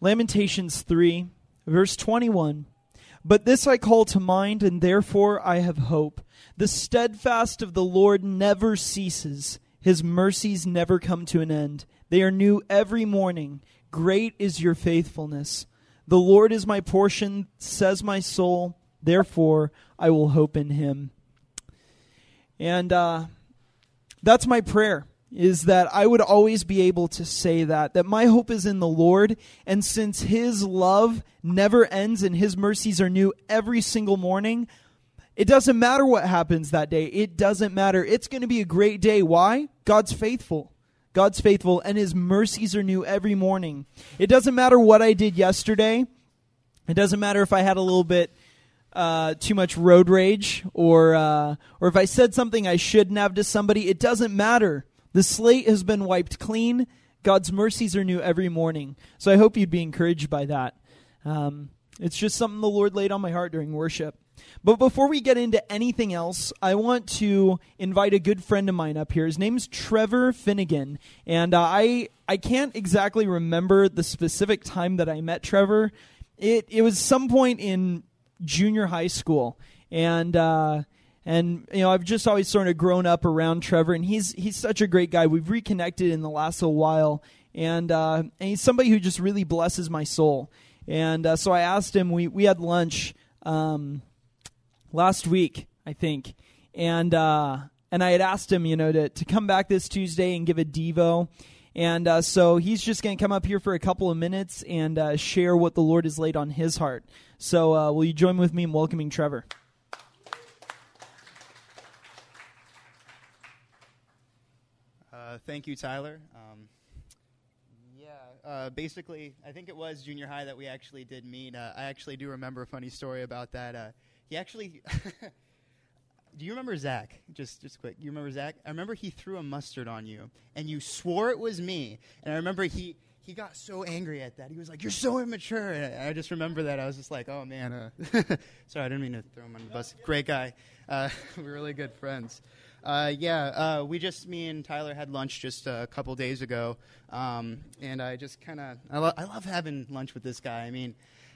Lamentations 3, verse 21. But this I call to mind, and therefore I have hope. The steadfast of the Lord never ceases, his mercies never come to an end. They are new every morning. Great is your faithfulness. The Lord is my portion, says my soul. Therefore I will hope in him. And uh, that's my prayer is that I would always be able to say that, that my hope is in the Lord. And since His love never ends and His mercies are new every single morning, it doesn't matter what happens that day. It doesn't matter. It's going to be a great day. Why? God's faithful. God's faithful, and His mercies are new every morning. It doesn't matter what I did yesterday. It doesn't matter if I had a little bit uh, too much road rage or uh, or if I said something I shouldn't have to somebody. It doesn't matter the slate has been wiped clean. God's mercies are new every morning. So I hope you'd be encouraged by that. Um, it's just something the Lord laid on my heart during worship. But before we get into anything else, I want to invite a good friend of mine up here. His name's Trevor Finnegan, and uh, I I can't exactly remember the specific time that I met Trevor. It it was some point in junior high school, and uh, and you know I've just always sort of grown up around Trevor, and he's he's such a great guy. We've reconnected in the last little while, and uh, and he's somebody who just really blesses my soul. And uh, so I asked him. We we had lunch um, last week, I think, and uh, and I had asked him, you know, to to come back this Tuesday and give a devo. And uh, so he's just going to come up here for a couple of minutes and uh, share what the Lord has laid on his heart. So, uh, will you join with me in welcoming Trevor? Uh, thank you, Tyler. Um, yeah, uh, basically, I think it was junior high that we actually did meet. Uh, I actually do remember a funny story about that. Uh, he actually. do you remember Zach? Just, just quick. You remember Zach? I remember he threw a mustard on you, and you swore it was me. And I remember he he got so angry at that. He was like, "You're so immature." And I just remember that. I was just like, "Oh man." Uh, sorry, I didn't mean to throw him on the bus. Great guy. Uh, we're really good friends. Uh, yeah, uh, we just me and Tyler had lunch just a couple days ago, um, and I just kind of I, lo- I, love having lunch with this guy. I mean,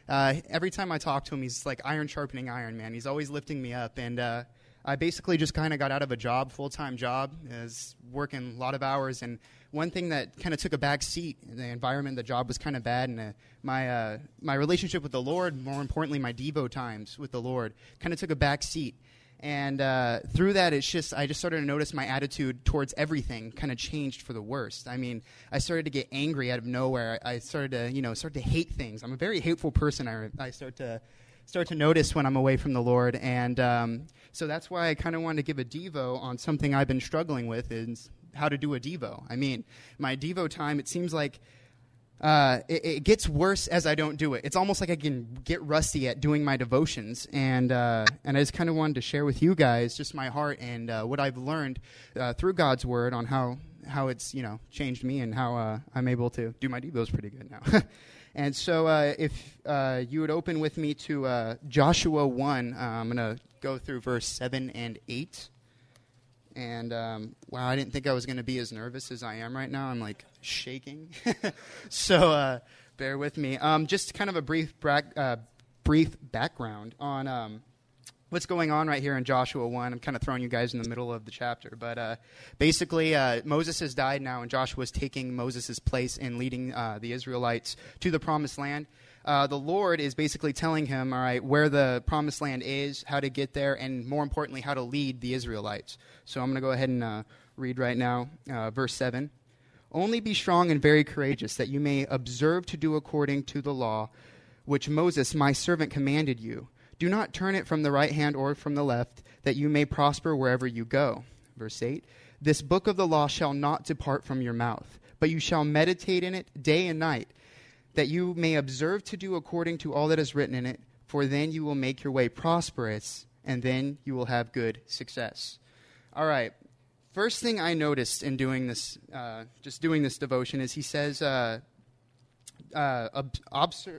uh, every time I talk to him, he's like iron sharpening iron, man. He's always lifting me up, and uh, I basically just kind of got out of a job, full time job, is working a lot of hours, and one thing that kind of took a back seat in the environment, the job was kind of bad, and uh, my uh, my relationship with the Lord, more importantly, my Devo times with the Lord, kind of took a back seat and uh, through that it's just i just started to notice my attitude towards everything kind of changed for the worst. I mean i started to get angry out of nowhere. I started to you know start to hate things. I'm a very hateful person i, I start to start to notice when i'm away from the lord. And um, so that's why i kind of wanted to give a devo on something i've been struggling with is how to do a devo. I mean my devo time it seems like uh, it, it, gets worse as I don't do it. It's almost like I can get rusty at doing my devotions, and uh, and I just kind of wanted to share with you guys just my heart and uh, what I've learned uh, through God's word on how how it's you know changed me and how uh, I'm able to do my devos pretty good now. and so, uh, if you would open with me to Joshua one, I'm gonna go through verse seven and eight. And um, wow, I didn't think I was going to be as nervous as I am right now. I'm like shaking. so uh, bear with me. Um, just kind of a brief, bra- uh, brief background on um, what's going on right here in Joshua 1. I'm kind of throwing you guys in the middle of the chapter. But uh, basically, uh, Moses has died now, and Joshua is taking Moses' place in leading uh, the Israelites to the promised land uh, the Lord is basically telling him, all right, where the promised land is, how to get there, and more importantly, how to lead the Israelites. So I'm going to go ahead and uh, read right now, uh, verse 7. Only be strong and very courageous, that you may observe to do according to the law which Moses, my servant, commanded you. Do not turn it from the right hand or from the left, that you may prosper wherever you go. Verse 8 This book of the law shall not depart from your mouth, but you shall meditate in it day and night that you may observe to do according to all that is written in it, for then you will make your way prosperous, and then you will have good success. All right. First thing I noticed in doing this, uh, just doing this devotion, is he says, uh, uh, ob-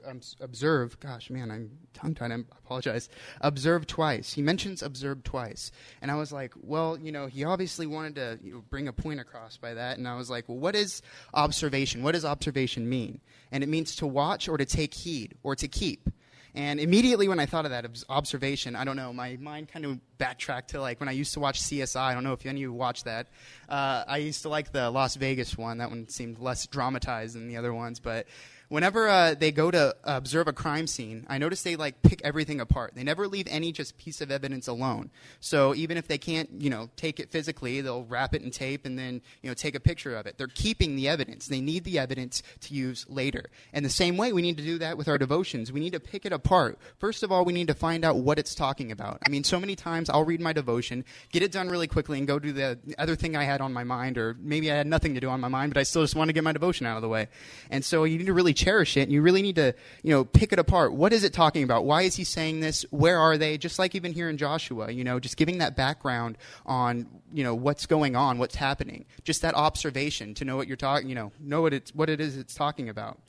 um, observe. Gosh, man, I'm tongue tied. I apologize. Observe twice. He mentions observe twice, and I was like, well, you know, he obviously wanted to you know, bring a point across by that, and I was like, well, what is observation? What does observation mean? And it means to watch or to take heed or to keep. And immediately when I thought of that observation, I don't know, my mind kind of backtracked to like when I used to watch CSI. I don't know if any of you watched that. Uh, I used to like the Las Vegas one. That one seemed less dramatized than the other ones, but whenever uh, they go to observe a crime scene, I notice they like pick everything apart. They never leave any just piece of evidence alone. So even if they can't, you know, take it physically, they'll wrap it in tape and then, you know, take a picture of it. They're keeping the evidence. They need the evidence to use later. And the same way, we need to do that with our devotions. We need to pick it apart. First of all, we need to find out what it's talking about. I mean, so many times I'll read my devotion, get it done really quickly, and go do the other thing I had on my mind, or maybe I had nothing to do on my mind, but I still just want to get my devotion out of the way. And so you need to really cherish it. And you really need to, you know, pick it apart. What is it talking about? Why is he saying this? Where are they? Just like even here in Joshua, you know, just giving that background on, you know, what's going on, what's happening. Just that observation to know what you're talking, you know, know what it's what it is it's talking about.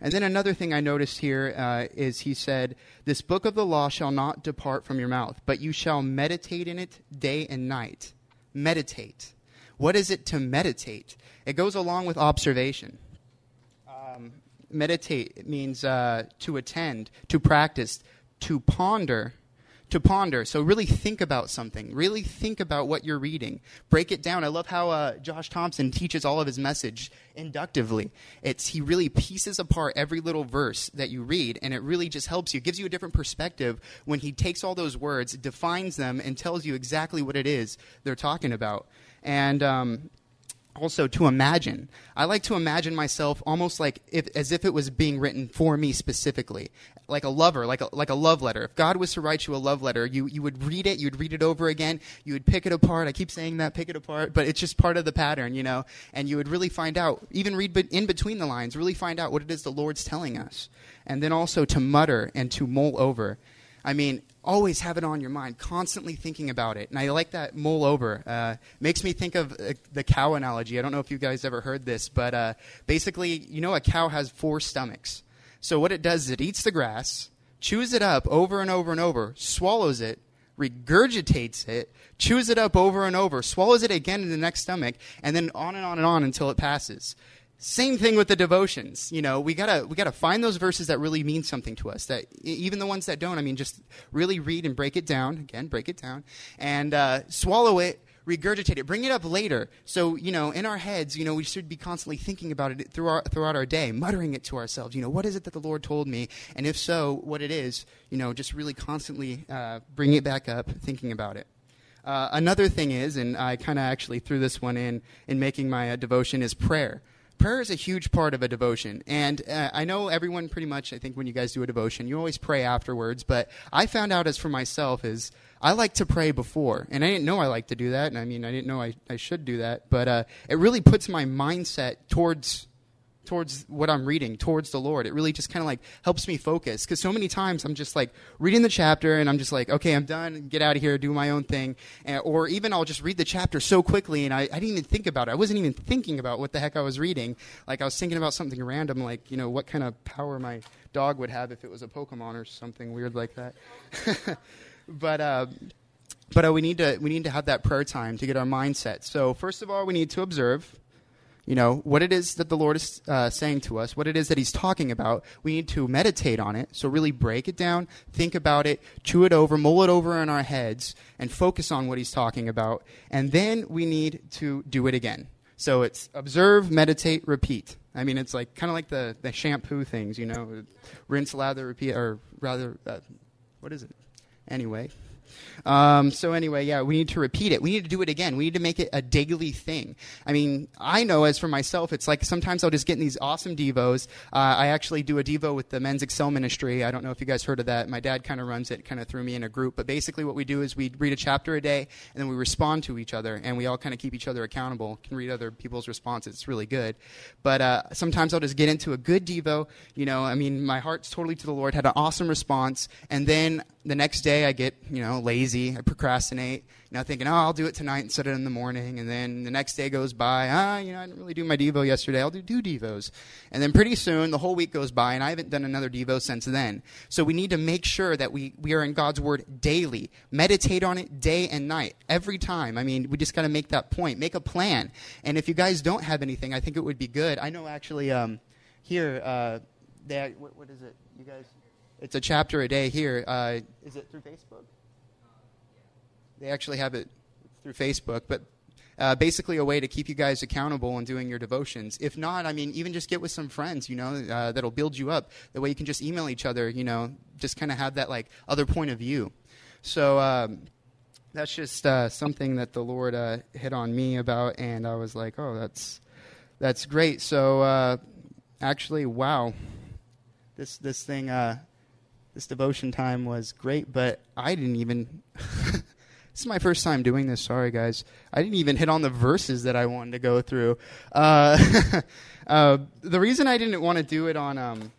And then another thing I noticed here uh, is he said, This book of the law shall not depart from your mouth, but you shall meditate in it day and night. Meditate. What is it to meditate? It goes along with observation. Meditate means uh, to attend, to practice, to ponder. To ponder. So, really think about something. Really think about what you're reading. Break it down. I love how uh, Josh Thompson teaches all of his message inductively. It's, he really pieces apart every little verse that you read, and it really just helps you. It gives you a different perspective when he takes all those words, defines them, and tells you exactly what it is they're talking about. And um, also to imagine. I like to imagine myself almost like if, as if it was being written for me specifically, like a lover, like a, like a love letter. If God was to write you a love letter, you, you would read it, you'd read it over again, you would pick it apart. I keep saying that, pick it apart, but it's just part of the pattern, you know, and you would really find out, even read in between the lines, really find out what it is the Lord's telling us. And then also to mutter and to mull over. I mean, always have it on your mind, constantly thinking about it. And I like that mull over. Uh, makes me think of uh, the cow analogy. I don't know if you guys ever heard this, but uh, basically, you know, a cow has four stomachs. So what it does is it eats the grass, chews it up over and over and over, swallows it, regurgitates it, chews it up over and over, swallows it again in the next stomach, and then on and on and on until it passes. Same thing with the devotions. You know, we gotta we gotta find those verses that really mean something to us. That even the ones that don't, I mean, just really read and break it down again, break it down, and uh, swallow it, regurgitate it, bring it up later. So you know, in our heads, you know, we should be constantly thinking about it throughout throughout our day, muttering it to ourselves. You know, what is it that the Lord told me, and if so, what it is. You know, just really constantly uh, bring it back up, thinking about it. Uh, another thing is, and I kind of actually threw this one in in making my uh, devotion, is prayer prayer is a huge part of a devotion. And uh, I know everyone pretty much, I think when you guys do a devotion, you always pray afterwards. But I found out as for myself is I like to pray before. And I didn't know I like to do that. And I mean, I didn't know I, I should do that. But uh, it really puts my mindset towards towards what I'm reading, towards the Lord. It really just kind of like helps me focus because so many times I'm just like reading the chapter and I'm just like, okay, I'm done, get out of here, do my own thing. And, or even I'll just read the chapter so quickly and I, I didn't even think about it. I wasn't even thinking about what the heck I was reading. Like I was thinking about something random, like, you know, what kind of power my dog would have if it was a Pokemon or something weird like that. but, uh, but uh, we need to we need to have that prayer time to get our mindset. So first of all, we need to observe you know, what it is that the Lord is uh, saying to us, what it is that He's talking about. We need to meditate on it. So, really break it down, think about it, chew it over, mull it over in our heads, and focus on what He's talking about. And then we need to do it again. So, it's observe, meditate, repeat. I mean, it's like kind of like the, the shampoo things, you know, rinse, lather, repeat, or rather, uh, what is it? Anyway, um, so anyway, yeah, we need to repeat it. We need to do it again. We need to make it a daily thing. I mean, I know as for myself, it's like sometimes I'll just get in these awesome devos. Uh, I actually do a devo with the Men's Excel Ministry. I don't know if you guys heard of that. My dad kind of runs it, kind of threw me in a group. But basically, what we do is we read a chapter a day, and then we respond to each other, and we all kind of keep each other accountable. Can read other people's responses. It's really good. But uh, sometimes I'll just get into a good devo. You know, I mean, my heart's totally to the Lord. Had an awesome response, and then the next day I get you know lazy. I procrastinate. You know, thinking, oh, I'll do it tonight instead of in the morning. And then the next day goes by. Ah, you know, I didn't really do my devo yesterday. I'll do two devos. And then pretty soon, the whole week goes by, and I haven't done another devo since then. So we need to make sure that we we are in God's word daily. Meditate on it day and night, every time. I mean, we just got to make that point. Make a plan. And if you guys don't have anything, I think it would be good. I know actually um, here, uh, they, what, what is it? You guys, it's a chapter a day here. Uh, is it through Facebook? They actually have it through Facebook, but uh, basically a way to keep you guys accountable and doing your devotions. If not, I mean, even just get with some friends, you know, uh, that'll build you up. That way you can just email each other, you know, just kind of have that like other point of view. So um, that's just uh, something that the Lord uh, hit on me about, and I was like, oh, that's that's great. So uh, actually, wow, this this thing, uh, this devotion time was great, but I didn't even. This is my first time doing this. Sorry, guys. I didn't even hit on the verses that I wanted to go through. Uh, uh, the reason I didn't want to do it on um,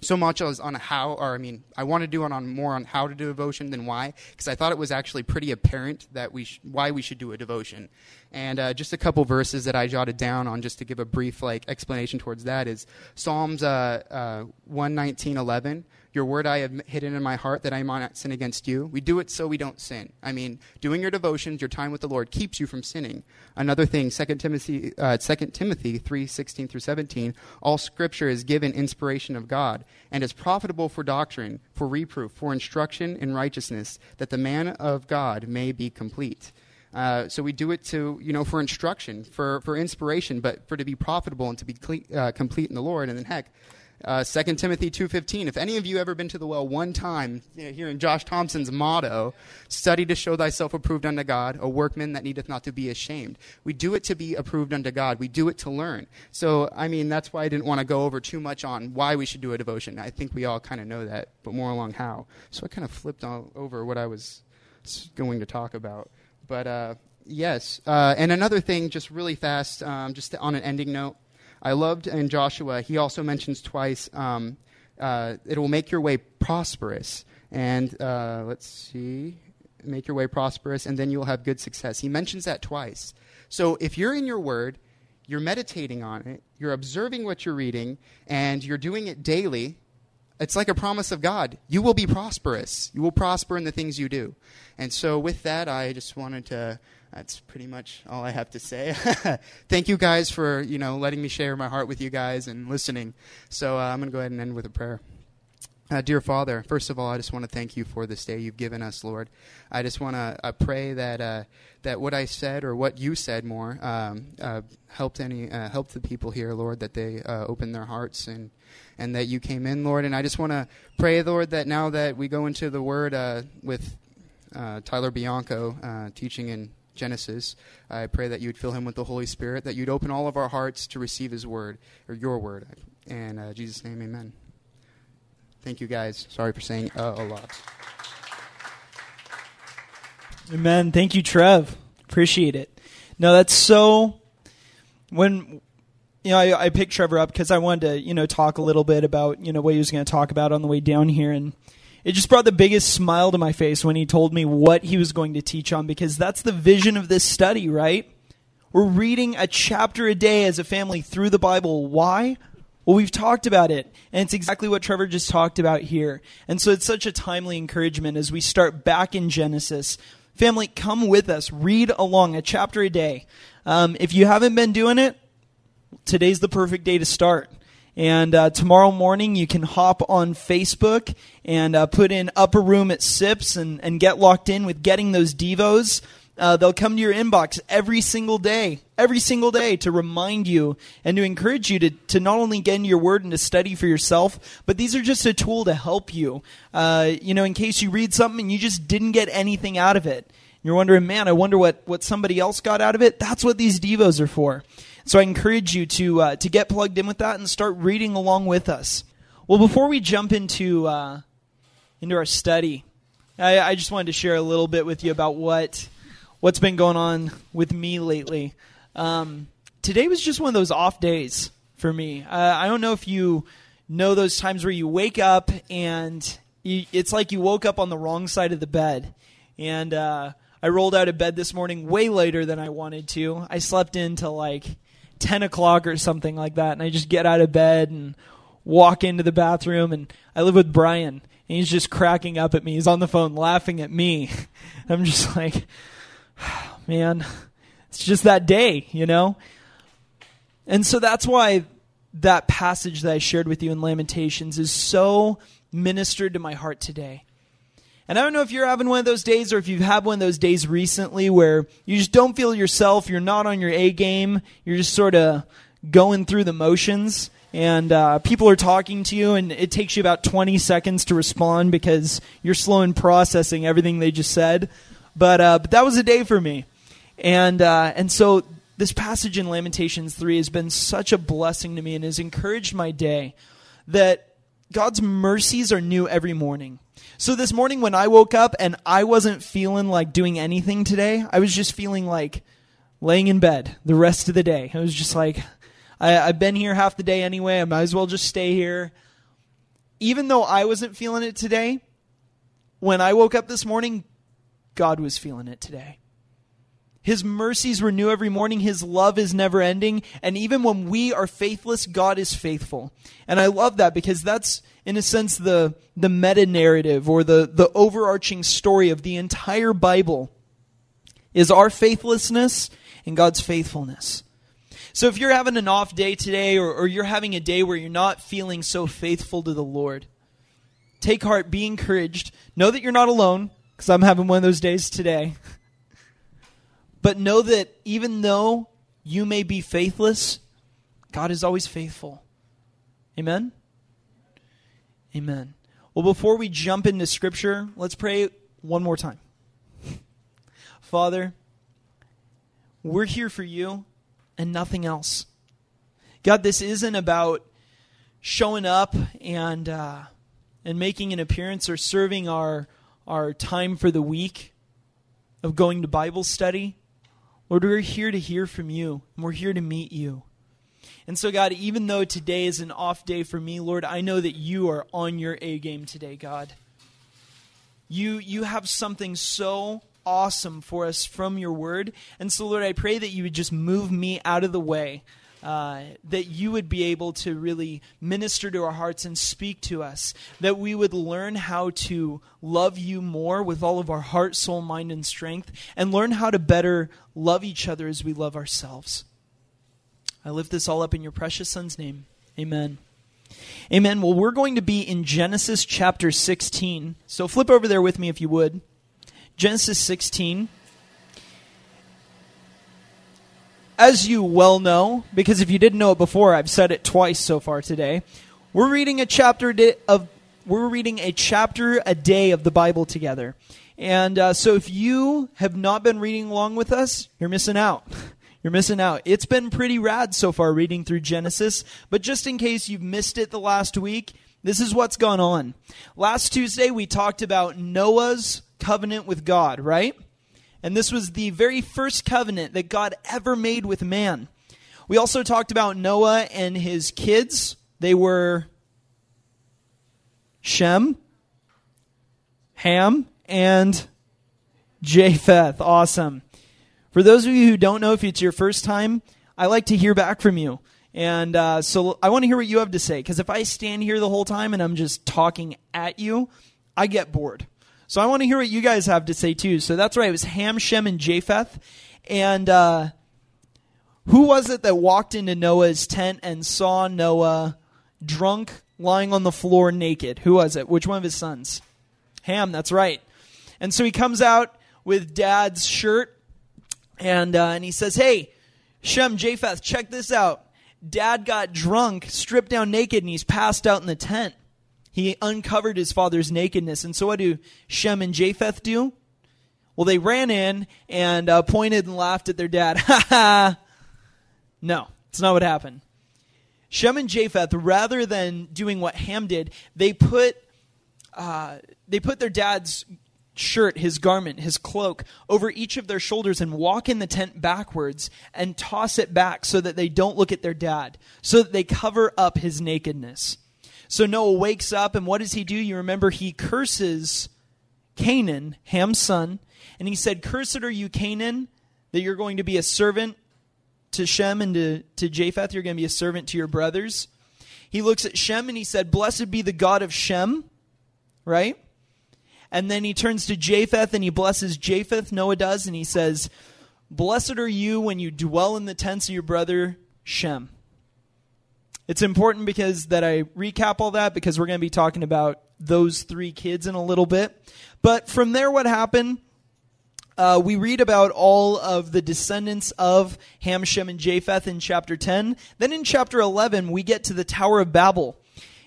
so much as on how, or I mean, I want to do it on more on how to do devotion than why, because I thought it was actually pretty apparent that we sh- why we should do a devotion. And uh, just a couple verses that I jotted down on, just to give a brief like explanation towards that, is Psalms uh, uh, one nineteen eleven. Your word I have hidden in my heart that I might not sin against you. We do it so we don't sin. I mean, doing your devotions, your time with the Lord, keeps you from sinning. Another thing, 2 Timothy, uh, 2 Timothy 3 16 through 17, all scripture is given inspiration of God and is profitable for doctrine, for reproof, for instruction in righteousness, that the man of God may be complete. Uh, so we do it to, you know, for instruction, for, for inspiration, but for to be profitable and to be cle- uh, complete in the Lord. And then, heck, uh, 2 Timothy 2.15, if any of you ever been to the well one time, you know, hearing Josh Thompson's motto, study to show thyself approved unto God, a workman that needeth not to be ashamed. We do it to be approved unto God. We do it to learn. So, I mean, that's why I didn't want to go over too much on why we should do a devotion. I think we all kind of know that, but more along how. So I kind of flipped all over what I was going to talk about. But, uh, yes. Uh, and another thing, just really fast, um, just on an ending note, I loved in Joshua, he also mentions twice, um, uh, it will make your way prosperous. And uh, let's see, make your way prosperous, and then you'll have good success. He mentions that twice. So if you're in your word, you're meditating on it, you're observing what you're reading, and you're doing it daily, it's like a promise of God. You will be prosperous. You will prosper in the things you do. And so, with that, I just wanted to that's pretty much all I have to say. Thank you guys for you know letting me share my heart with you guys and listening. So uh, I'm going to go ahead and end with a prayer. Uh, dear Father, first of all, I just want to thank you for this day you've given us, Lord. I just want to uh, pray that uh, that what I said or what you said more um, uh, helped any uh, helped the people here, Lord, that they uh, opened their hearts and and that you came in, Lord. And I just want to pray, Lord, that now that we go into the Word with Tyler Bianco teaching in Genesis. I pray that you'd fill him with the Holy Spirit, that you'd open all of our hearts to receive his word, or your word. In uh, Jesus' name, amen. Thank you, guys. Sorry for saying uh, a lot. Amen. Thank you, Trev. Appreciate it. No, that's so. When you know, I, I picked Trevor up because I wanted to, you know, talk a little bit about, you know, what he was going to talk about on the way down here, and it just brought the biggest smile to my face when he told me what he was going to teach on because that's the vision of this study, right? We're reading a chapter a day as a family through the Bible. Why? Well, we've talked about it, and it's exactly what Trevor just talked about here. And so it's such a timely encouragement as we start back in Genesis. Family, come with us. Read along a chapter a day. Um, if you haven't been doing it, today's the perfect day to start. And uh, tomorrow morning, you can hop on Facebook and uh, put in Upper Room at SIPS and, and get locked in with getting those Devos. Uh, they'll come to your inbox every single day, every single day to remind you and to encourage you to, to not only get into your word and to study for yourself, but these are just a tool to help you. Uh, you know, in case you read something and you just didn't get anything out of it. You're wondering, man, I wonder what, what somebody else got out of it. That's what these Devos are for. So I encourage you to uh, to get plugged in with that and start reading along with us. Well, before we jump into uh, into our study, I, I just wanted to share a little bit with you about what what's been going on with me lately. Um, today was just one of those off days for me. Uh, I don't know if you know those times where you wake up and you, it's like you woke up on the wrong side of the bed. and uh, I rolled out of bed this morning way later than I wanted to. I slept in till like 10 o'clock or something like that, and I just get out of bed and walk into the bathroom, and I live with Brian, and he's just cracking up at me. He's on the phone laughing at me. I'm just like, man, it's just that day, you know? And so that's why that passage that I shared with you in Lamentations is so ministered to my heart today. And I don't know if you're having one of those days or if you've had one of those days recently where you just don't feel yourself, you're not on your A game, you're just sort of going through the motions, and uh, people are talking to you, and it takes you about 20 seconds to respond because you're slow in processing everything they just said. But, uh, but that was a day for me. And, uh, and so this passage in Lamentations 3 has been such a blessing to me and has encouraged my day that God's mercies are new every morning. So this morning when I woke up and I wasn't feeling like doing anything today, I was just feeling like laying in bed the rest of the day. I was just like, I, have been here half the day anyway. I might as well just stay here. Even though I wasn't feeling it today, when I woke up this morning, God was feeling it today. His mercies renew every morning. His love is never ending. And even when we are faithless, God is faithful. And I love that because that's, in a sense, the, the meta narrative or the, the overarching story of the entire Bible is our faithlessness and God's faithfulness. So if you're having an off day today or, or you're having a day where you're not feeling so faithful to the Lord, take heart, be encouraged. Know that you're not alone because I'm having one of those days today. But know that even though you may be faithless, God is always faithful. Amen? Amen. Well, before we jump into Scripture, let's pray one more time. Father, we're here for you and nothing else. God, this isn't about showing up and uh, and making an appearance or serving our our time for the week of going to Bible study. Lord, we're here to hear from you, and we're here to meet you. And so, God, even though today is an off day for me, Lord, I know that you are on your A game today, God. You, you have something so awesome for us from your word. And so, Lord, I pray that you would just move me out of the way uh, that you would be able to really minister to our hearts and speak to us, that we would learn how to love you more with all of our heart, soul, mind, and strength, and learn how to better love each other as we love ourselves. I lift this all up in your precious Son's name. Amen. Amen. Well, we're going to be in Genesis chapter 16. So flip over there with me if you would. Genesis 16. As you well know, because if you didn't know it before, I've said it twice so far today. We're reading a chapter of we're reading a chapter a day of the Bible together. And uh, so if you have not been reading along with us, you're missing out. You're missing out. It's been pretty rad so far reading through Genesis, but just in case you've missed it the last week, this is what's gone on. Last Tuesday we talked about Noah's covenant with God, right? And this was the very first covenant that God ever made with man. We also talked about Noah and his kids. They were Shem, Ham, and Japheth. Awesome. For those of you who don't know if it's your first time, I like to hear back from you. And uh, so I want to hear what you have to say. Because if I stand here the whole time and I'm just talking at you, I get bored. So I want to hear what you guys have to say too. So that's right. It was Ham, Shem, and Japheth. And uh, who was it that walked into Noah's tent and saw Noah drunk, lying on the floor naked? Who was it? Which one of his sons? Ham, that's right. And so he comes out with dad's shirt and, uh, and he says, Hey, Shem, Japheth, check this out. Dad got drunk, stripped down naked, and he's passed out in the tent. He uncovered his father's nakedness. And so what do Shem and Japheth do? Well, they ran in and uh, pointed and laughed at their dad. Ha ha! No, it's not what happened. Shem and Japheth, rather than doing what Ham did, they put uh, they put their dad's shirt, his garment, his cloak over each of their shoulders and walk in the tent backwards and toss it back so that they don't look at their dad, so that they cover up his nakedness. So Noah wakes up, and what does he do? You remember he curses Canaan, Ham's son, And he said, Cursed are you, Canaan, that you're going to be a servant to Shem and to, to Japheth. You're going to be a servant to your brothers. He looks at Shem and he said, Blessed be the God of Shem, right? And then he turns to Japheth and he blesses Japheth, Noah does, and he says, Blessed are you when you dwell in the tents of your brother Shem. It's important because that I recap all that because we're going to be talking about those three kids in a little bit. But from there, what happened? Uh, we read about all of the descendants of Ham, Shem, and Japheth in chapter 10. Then in chapter 11, we get to the Tower of Babel.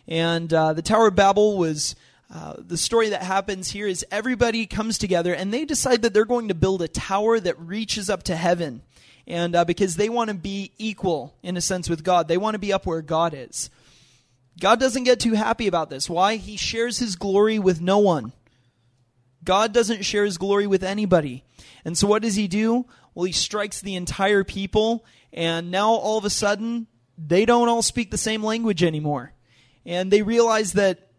And uh, the Tower of Babel was uh, the story that happens here is everybody comes together and they decide that they're going to build a tower that reaches up to heaven. And uh, because they want to be equal, in a sense, with God, they want to be up where God is. God doesn't get too happy about this. Why? He shares his glory with no one. God doesn't share his glory with anybody. And so what does he do? Well, he strikes the entire people, and now all of a sudden, they don't all speak the same language anymore. And they realize that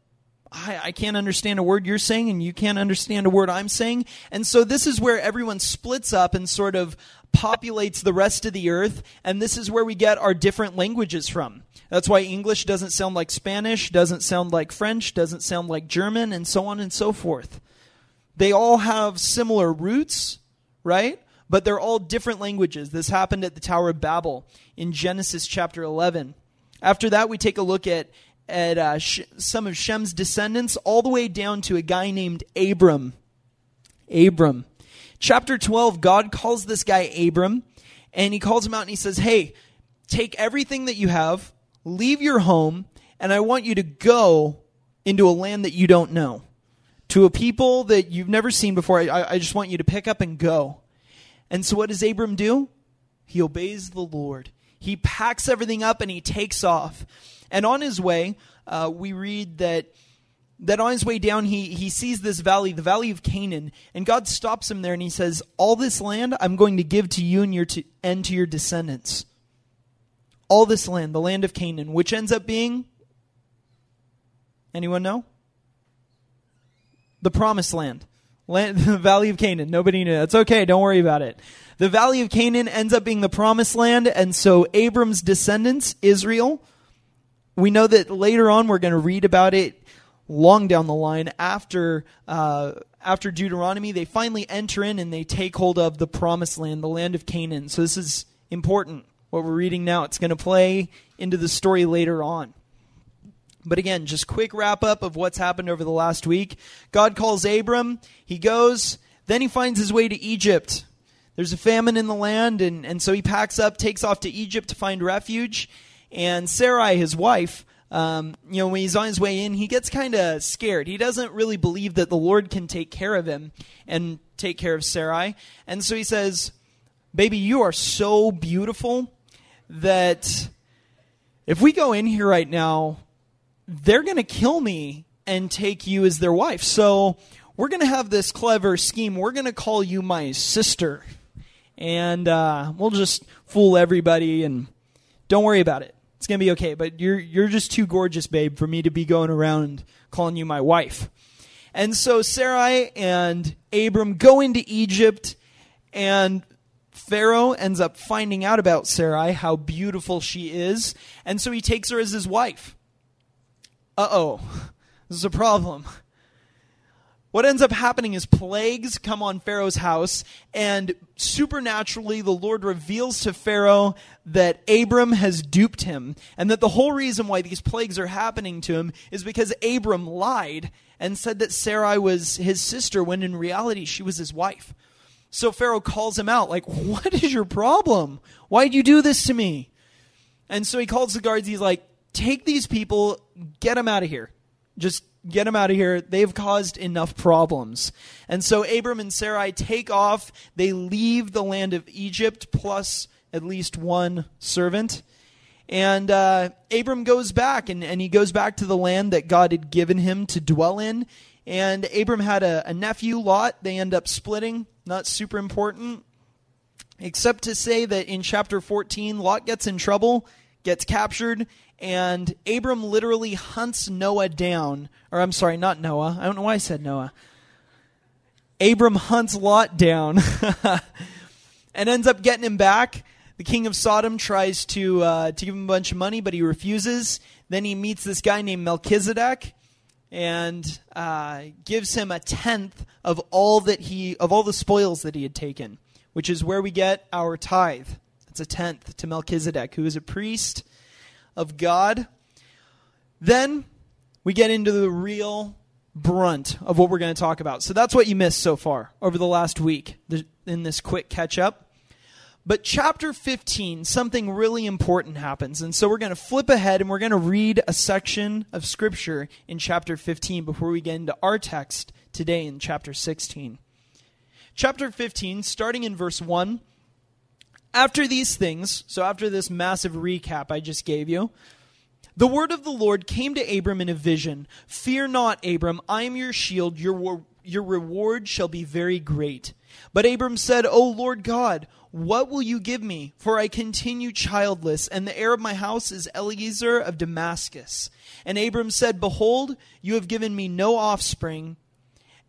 I, I, can't understand a word you're saying, and you can't understand a word I'm saying. And so this is where everyone splits up and sort of populates the rest of the earth, and this is where we get our different languages from. That's why English doesn't sound like Spanish, doesn't sound like French, doesn't sound like German, and so on and so forth. They all have similar roots, right? But they're all different languages. This happened at the Tower of Babel in Genesis chapter 11. After that, we take a look at, at uh, Sh- some of Shem's descendants, all the way down to a guy named Abram. Abram. Chapter 12, God calls this guy Abram, and he calls him out and he says, Hey, take everything that you have, leave your home, and I want you to go into a land that you don't know to a people that you've never seen before. I, I just want you to pick up and go. And so, what does Abram do? He obeys the Lord. He packs everything up and he takes off. And on his way, uh, we read that that on his way down, he, he sees this valley, the valley of Canaan, and God stops him there and he says, All this land I'm going to give to you and, your to, and to your descendants. All this land, the land of Canaan, which ends up being. Anyone know? the promised land. land the Valley of Canaan. Nobody knew. That's okay. Don't worry about it. The Valley of Canaan ends up being the promised land, and so Abram's descendants, Israel, we know that later on we're going to read about it long down the line after uh, after Deuteronomy. They finally enter in and they take hold of the promised land, the land of Canaan. So this is important. What we're reading now, it's going to play into the story later on. But again, just quick wrap up of what's happened over the last week. God calls Abram, he goes, then he finds his way to Egypt. There's a famine in the land, and, and so he packs up, takes off to Egypt to find refuge. And Sarai, his wife, um, you know, when he's on his way in, he gets kind of scared. He doesn't really believe that the Lord can take care of him and take care of Sarai. And so he says, Baby, you are so beautiful that if we go in here right now, they're going to kill me and take you as their wife. So we're going to have this clever scheme. We're going to call you my sister. And uh, we'll just fool everybody and don't worry about it. It's to be okay. But you're, you're just too gorgeous, babe, for me to be going around calling you my wife. And so Sarai and Abram go into Egypt, and Pharaoh ends up finding out about Sarai, how beautiful she is, and so he takes her as his wife uh oh, this is a problem. What ends up happening is plagues come on Pharaoh's house, and supernaturally, the Lord reveals to Pharaoh that Abram has duped him, and that the whole reason why these plagues are happening to him is because Abram lied and said that Sarai was his sister when in reality she was his wife. So Pharaoh calls him out, like, What is your problem? Why'd you do this to me? And so he calls the guards, he's like, take these people, get them out of here. Just get them out of here. They've caused enough problems. And so Abram and Sarai take off. They leave the land of Egypt plus at least one servant. And uh, Abram goes back, and, and he goes back to the land that God had given him to dwell in. And Abram had a, a nephew, Lot. They end up splitting. Not super important. Except to say that in chapter 14, Lot gets in trouble, gets captured, and Abram literally hunts Noah down. Or I'm sorry, not Noah. I don't know why I said Noah. Abram hunts Lot down and ends up getting him back. The king of Sodom tries to uh, to give him a bunch of money, but he refuses. Then he meets this guy named Melchizedek and uh, gives him a tenth of all that he of all the spoils that he had taken, which is where we get our tithe. It's a tenth to Melchizedek, who is a priest of God. Then we get into the real brunt of what we're going to talk about. So that's what you missed so far over the last week in this quick catch up. But chapter 15, something really important happens. And so we're going to flip ahead and we're going to read a section of scripture in chapter 15 before we get into our text today in chapter 16. Chapter 15, starting in verse 1. After these things, so after this massive recap I just gave you, the word of the Lord came to Abram in a vision Fear not, Abram, I am your shield, your, your reward shall be very great. But Abram said, O Lord God, what will you give me? For I continue childless, and the heir of my house is Eliezer of Damascus. And Abram said, Behold, you have given me no offspring,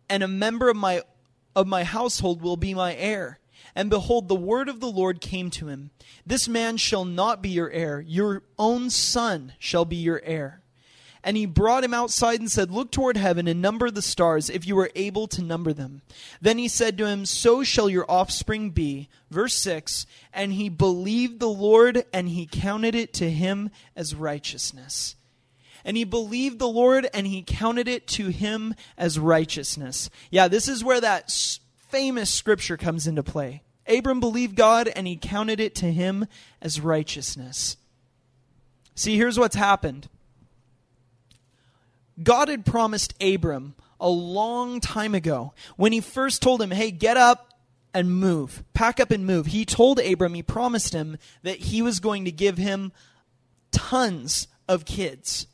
and a member of my of my household will be my heir. And behold, the word of the Lord came to him This man shall not be your heir, your own son shall be your heir. And he brought him outside and said, Look toward heaven and number the stars, if you are able to number them. Then he said to him, So shall your offspring be. Verse 6 And he believed the Lord, and he counted it to him as righteousness. And he believed the Lord, and he counted it to him as righteousness. Yeah, this is where that famous scripture comes into play. Abram believed God, and he counted it to him as righteousness. See, here's what's happened. God had promised Abram a long time ago when he first told him, hey, get up and move, pack up and move. He told Abram, he promised him that he was going to give him tons of kids.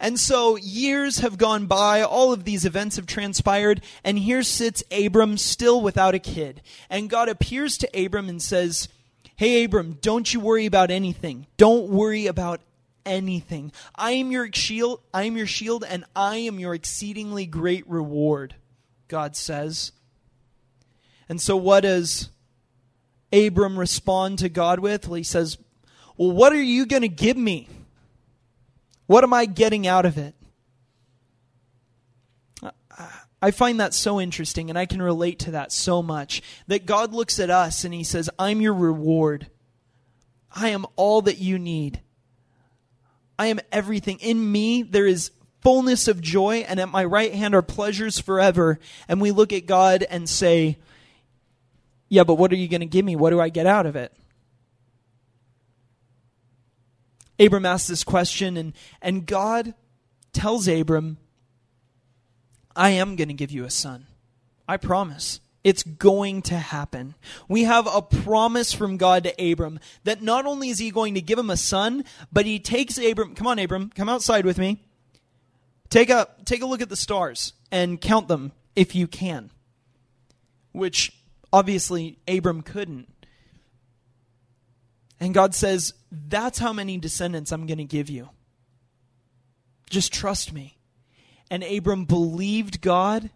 And so years have gone by, all of these events have transpired, and here sits Abram still without a kid. And God appears to Abram and says, Hey, Abram, don't you worry about anything. Don't worry about anything. I am your shield, I am your shield and I am your exceedingly great reward, God says. And so what does Abram respond to God with? Well, he says, "Well, what are you going to give me? What am I getting out of it?" I find that so interesting, and I can relate to that so much. That God looks at us and He says, I'm your reward. I am all that you need. I am everything. In me, there is fullness of joy, and at my right hand are pleasures forever. And we look at God and say, Yeah, but what are you going to give me? What do I get out of it? Abram asks this question, and, and God tells Abram, I am going to give you a son. I promise. It's going to happen. We have a promise from God to Abram that not only is he going to give him a son, but he takes Abram, come on, Abram, come outside with me. Take a, take a look at the stars and count them if you can. Which obviously Abram couldn't. And God says, That's how many descendants I'm going to give you. Just trust me. And Abram believed God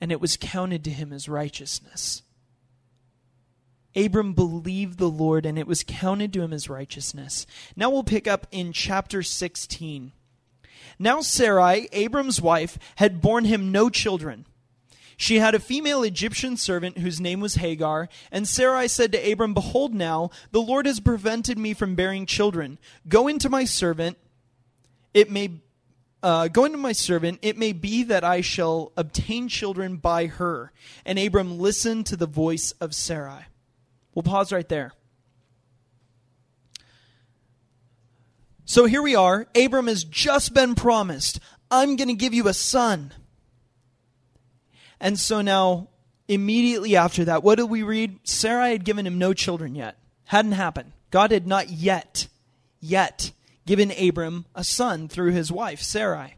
and it was counted to him as righteousness. Abram believed the Lord, and it was counted to him as righteousness. Now we'll pick up in chapter 16. Now Sarai, Abram's wife, had borne him no children. She had a female Egyptian servant whose name was Hagar, and Sarai said to Abram, Behold, now the Lord has prevented me from bearing children. Go into my servant. It may uh, going to my servant, it may be that I shall obtain children by her. And Abram listened to the voice of Sarai. We'll pause right there. So here we are. Abram has just been promised, I'm going to give you a son. And so now, immediately after that, what did we read? Sarai had given him no children yet. Hadn't happened. God had not yet, yet given Abram a son through his wife, Sarai.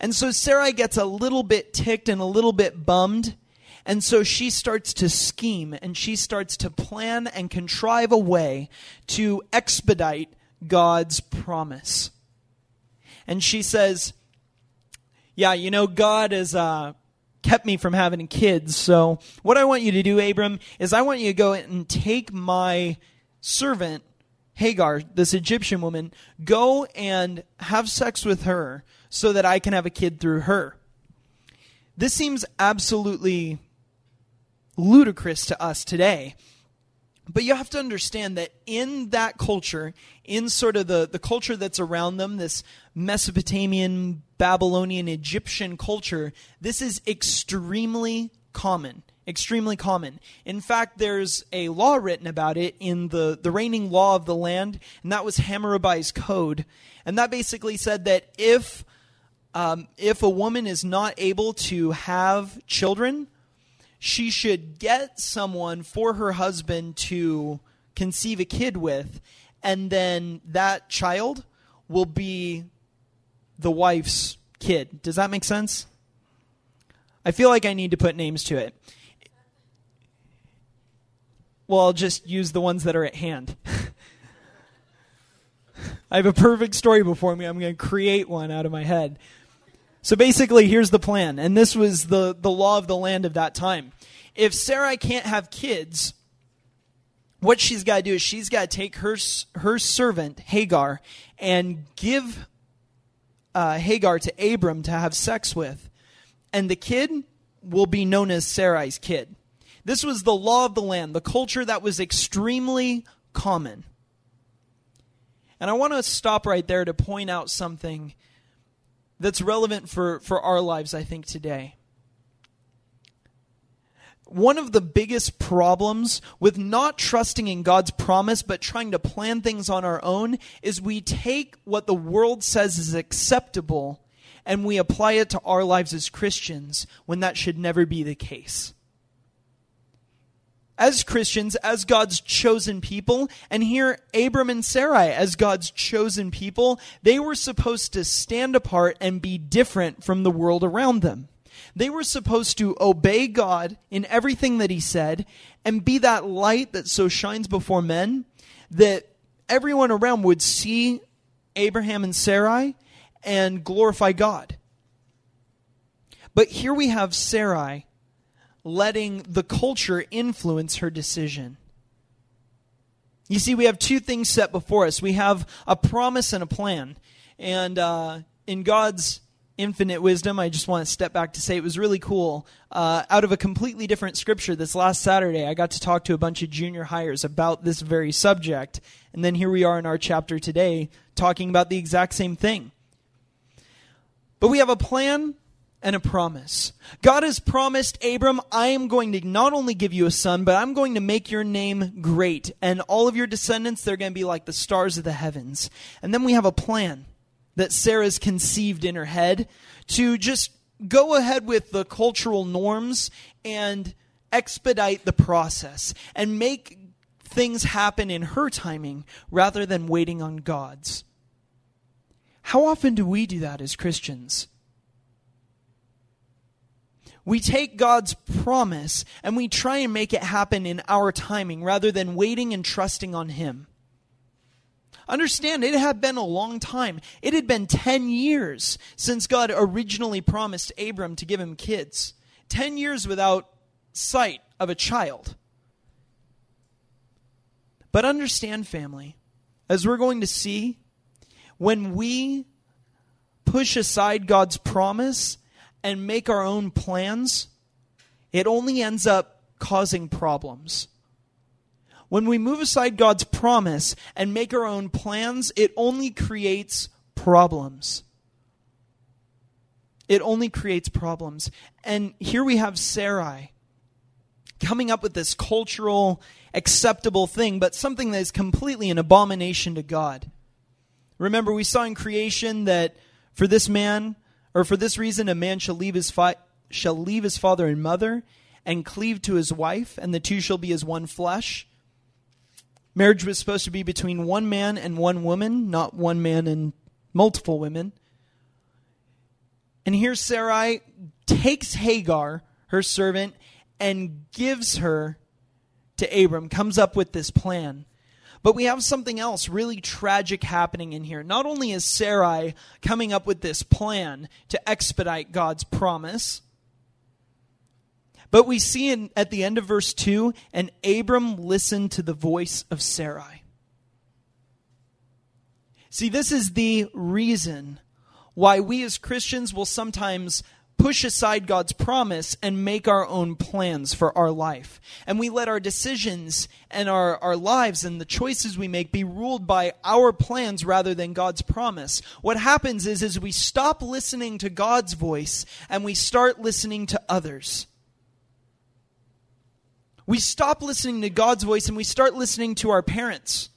And so Sarai gets a little bit ticked and a little bit bummed. And so she starts to scheme and she starts to plan and contrive a way to expedite God's promise. And she says, Yeah, you know, God is, uh, kept me from having kids. So, what I want you to do, Abram, is I want you to go and take my servant, Hagar, this Egyptian woman, go and have sex with her so that I can have a kid through her. This seems absolutely ludicrous to us today. But you have to understand that in that culture, in sort of the, the culture that's around them, this Mesopotamian, Babylonian, Egyptian culture, this is extremely common. Extremely common. In fact, there's a law written about it in the, the reigning law of the land, and that was Hammurabi's Code. And that basically said that if, um, if a woman is not able to have children, she should get someone for her husband to conceive a kid with, and then that child will be the wife's kid. Does that make sense? I feel like I need to put names to it. Well, I'll just use the ones that are at hand. I have a perfect story before me. I'm going to create one out of my head. So basically, here's the plan, and this was the, the law of the land of that time. If Sarai can't have kids, what she's got to do is she's got to take her her servant Hagar and give uh, Hagar to Abram to have sex with, and the kid will be known as Sarai's kid. This was the law of the land, the culture that was extremely common. And I want to stop right there to point out something that's relevant for, for our lives, I think, today. One of the biggest problems with not trusting in God's promise but trying to plan things on our own is we take what the world says is acceptable and we apply it to our lives as Christians when that should never be the case as Christians, as God's chosen people, and here Abram and Sarai as God's chosen people, they were supposed to stand apart and be different from the world around them. They were supposed to obey God in everything that He said and be that light that so shines before men that everyone around would see Abraham and Sarai and glorify God. But here we have Sarai letting the culture influence her decision. You see, we have two things set before us we have a promise and a plan. And uh, in God's infinite wisdom, I just want to step back to say it was really cool. Uh, out of a completely different scripture, this last Saturday, I got to talk to a bunch of junior hires about this very subject. And then here we are in our chapter today talking about the exact same thing. But we have a plan and a promise. God has promised Abram, I am going to not only give you a son, but I'm going to make your name great. And all of your descendants, they're going to be like the stars of the heavens. And then we have a plan that Sarah's conceived in her head to just go ahead with the cultural norms and expedite the process and make things happen in her timing rather than waiting on God's. How often do we do that as Christians? We take God's promise and we try and make it happen in our timing rather than waiting and trusting on Him. Understand, it had been a long time. It had been 10 years since God originally promised Abram to give him kids. 10 years without sight of a child. But understand, family, as we're going to see, when we push aside God's promise and make our own plans, it only ends up causing problems. When we move aside God's promise and make our own plans, it only creates problems. It only creates problems. And here we have Sarai coming up with this cultural, acceptable thing, but something that is completely an abomination to God. Remember, we saw in creation that for this man, or for this reason, a man shall leave his fi- shall leave his father and mother and cleave to his wife, and the two shall be as one flesh. Marriage was supposed to be between one man and one woman, not one man and multiple women. And here Sarai takes Hagar, her servant, and gives her to Abram, comes up with this plan. But we have something else really tragic happening in here. Not only is Sarai coming up with this plan to expedite God's promise, But we see in, at the end of verse 2 and Abram listened to the voice of Sarai. See, this is the reason why we as Christians will sometimes push aside God's promise and make our own plans for our life. And we let our decisions and our, our lives and the choices we make be ruled by our plans rather than God's promise. What happens is, is we stop listening to God's voice and we start listening to others. We stop listening to God's voice and we start listening to our parents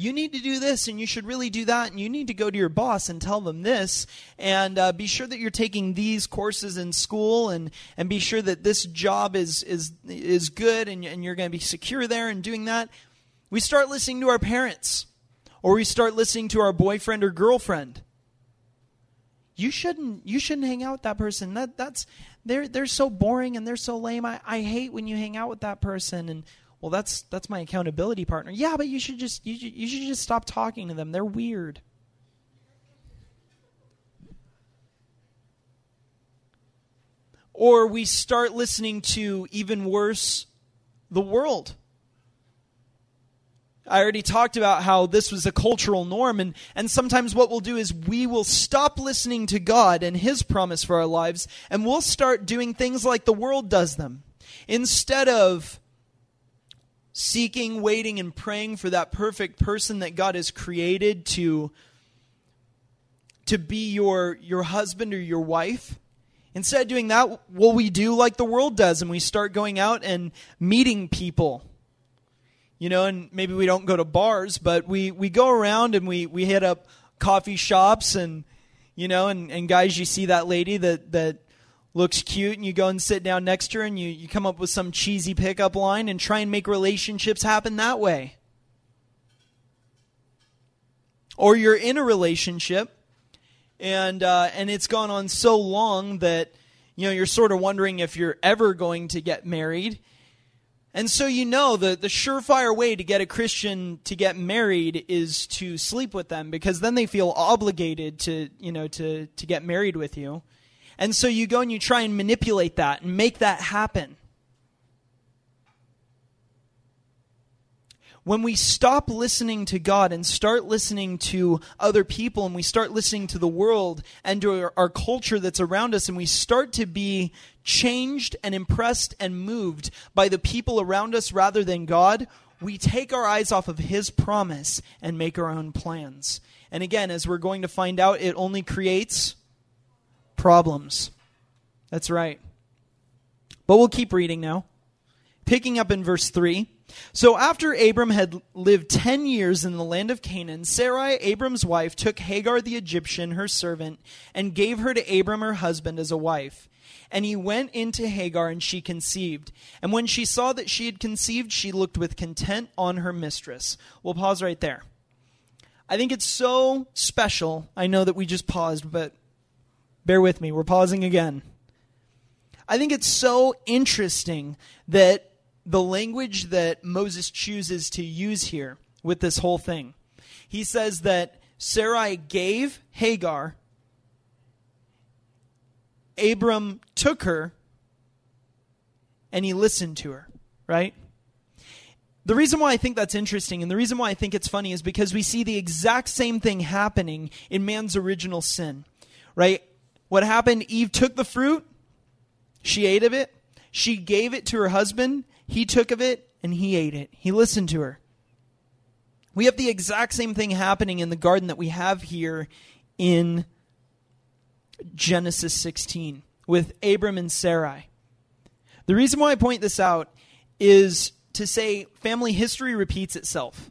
you need to do this and you should really do that and you need to go to your boss and tell them this. And uh, be sure that you're taking these courses in school and, and be sure that this job is, is, is good and, and you're going to be secure there and doing that. We start listening to our parents or we start listening to our boyfriend or girlfriend. You shouldn't you shouldn't hang out with that person. That that's they're they're so boring and they're so lame. I, I hate when you hang out with that person and well that's that's my accountability partner. Yeah but you should just you, you should just stop talking to them. They're weird. Or we start listening to even worse the world. I already talked about how this was a cultural norm, and, and sometimes what we'll do is we will stop listening to God and His promise for our lives, and we'll start doing things like the world does them. Instead of seeking, waiting, and praying for that perfect person that God has created to, to be your, your husband or your wife. Instead of doing that, well, we do like the world does, and we start going out and meeting people. You know, and maybe we don't go to bars, but we, we go around and we, we hit up coffee shops and, you know, and, and guys, you see that lady that, that looks cute and you go and sit down next to her and you, you come up with some cheesy pickup line and try and make relationships happen that way. Or you're in a relationship and uh, and it's gone on so long that you know you're sort of wondering if you're ever going to get married. And so you know the, the surefire way to get a Christian to get married is to sleep with them because then they feel obligated to you know to, to get married with you. And so you go and you try and manipulate that and make that happen. When we stop listening to God and start listening to other people and we start listening to the world and to our, our culture that's around us and we start to be changed and impressed and moved by the people around us rather than God, we take our eyes off of His promise and make our own plans. And again, as we're going to find out, it only creates problems. That's right. But we'll keep reading now. Picking up in verse 3. So after Abram had lived 10 years in the land of Canaan, Sarai, Abram's wife, took Hagar the Egyptian, her servant, and gave her to Abram her husband as a wife. And he went into Hagar, and she conceived. And when she saw that she had conceived, she looked with content on her mistress. We'll pause right there. I think it's so special. I know that we just paused, but Bear with me, we're pausing again. I think it's so interesting that the language that Moses chooses to use here with this whole thing. He says that Sarai gave Hagar, Abram took her, and he listened to her, right? The reason why I think that's interesting and the reason why I think it's funny is because we see the exact same thing happening in man's original sin, right? What happened? Eve took the fruit, she ate of it, she gave it to her husband, he took of it, and he ate it. He listened to her. We have the exact same thing happening in the garden that we have here in Genesis 16 with Abram and Sarai. The reason why I point this out is to say family history repeats itself.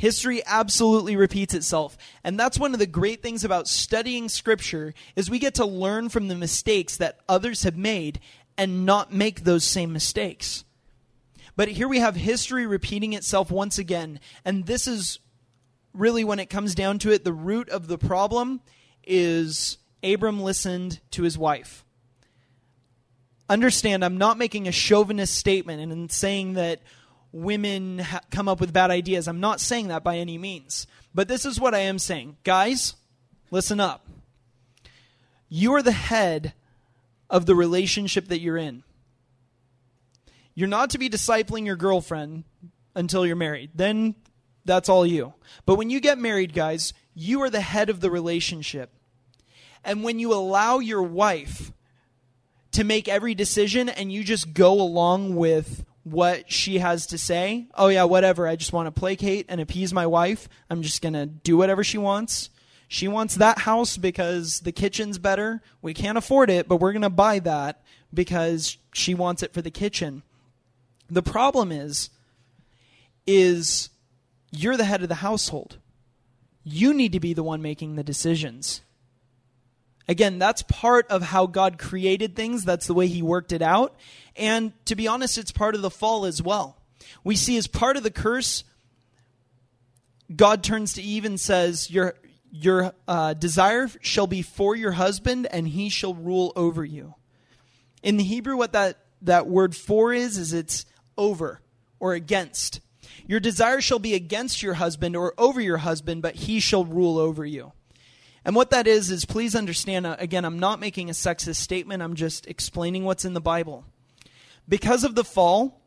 History absolutely repeats itself. And that's one of the great things about studying scripture is we get to learn from the mistakes that others have made and not make those same mistakes. But here we have history repeating itself once again, and this is really when it comes down to it the root of the problem is Abram listened to his wife. Understand, I'm not making a chauvinist statement and saying that women ha- come up with bad ideas. I'm not saying that by any means. But this is what I am saying. Guys, listen up. You are the head of the relationship that you're in. You're not to be discipling your girlfriend until you're married. Then that's all you. But when you get married, guys, you are the head of the relationship. And when you allow your wife to make every decision and you just go along with what she has to say, oh, yeah, whatever, I just want to placate and appease my wife, I'm just going to do whatever she wants. She wants that house because the kitchen's better. We can't afford it, but we're going to buy that because she wants it for the kitchen. The problem is is you're the head of the household. You need to be the one making the decisions. Again, that's part of how God created things. That's the way He worked it out. And to be honest, it's part of the fall as well. We see as part of the curse, God turns to Eve and says, Your, your uh, desire shall be for your husband, and he shall rule over you. In the Hebrew, what that, that word for is, is it's over or against. Your desire shall be against your husband or over your husband, but he shall rule over you. And what that is, is please understand, uh, again, I'm not making a sexist statement, I'm just explaining what's in the Bible. Because of the fall,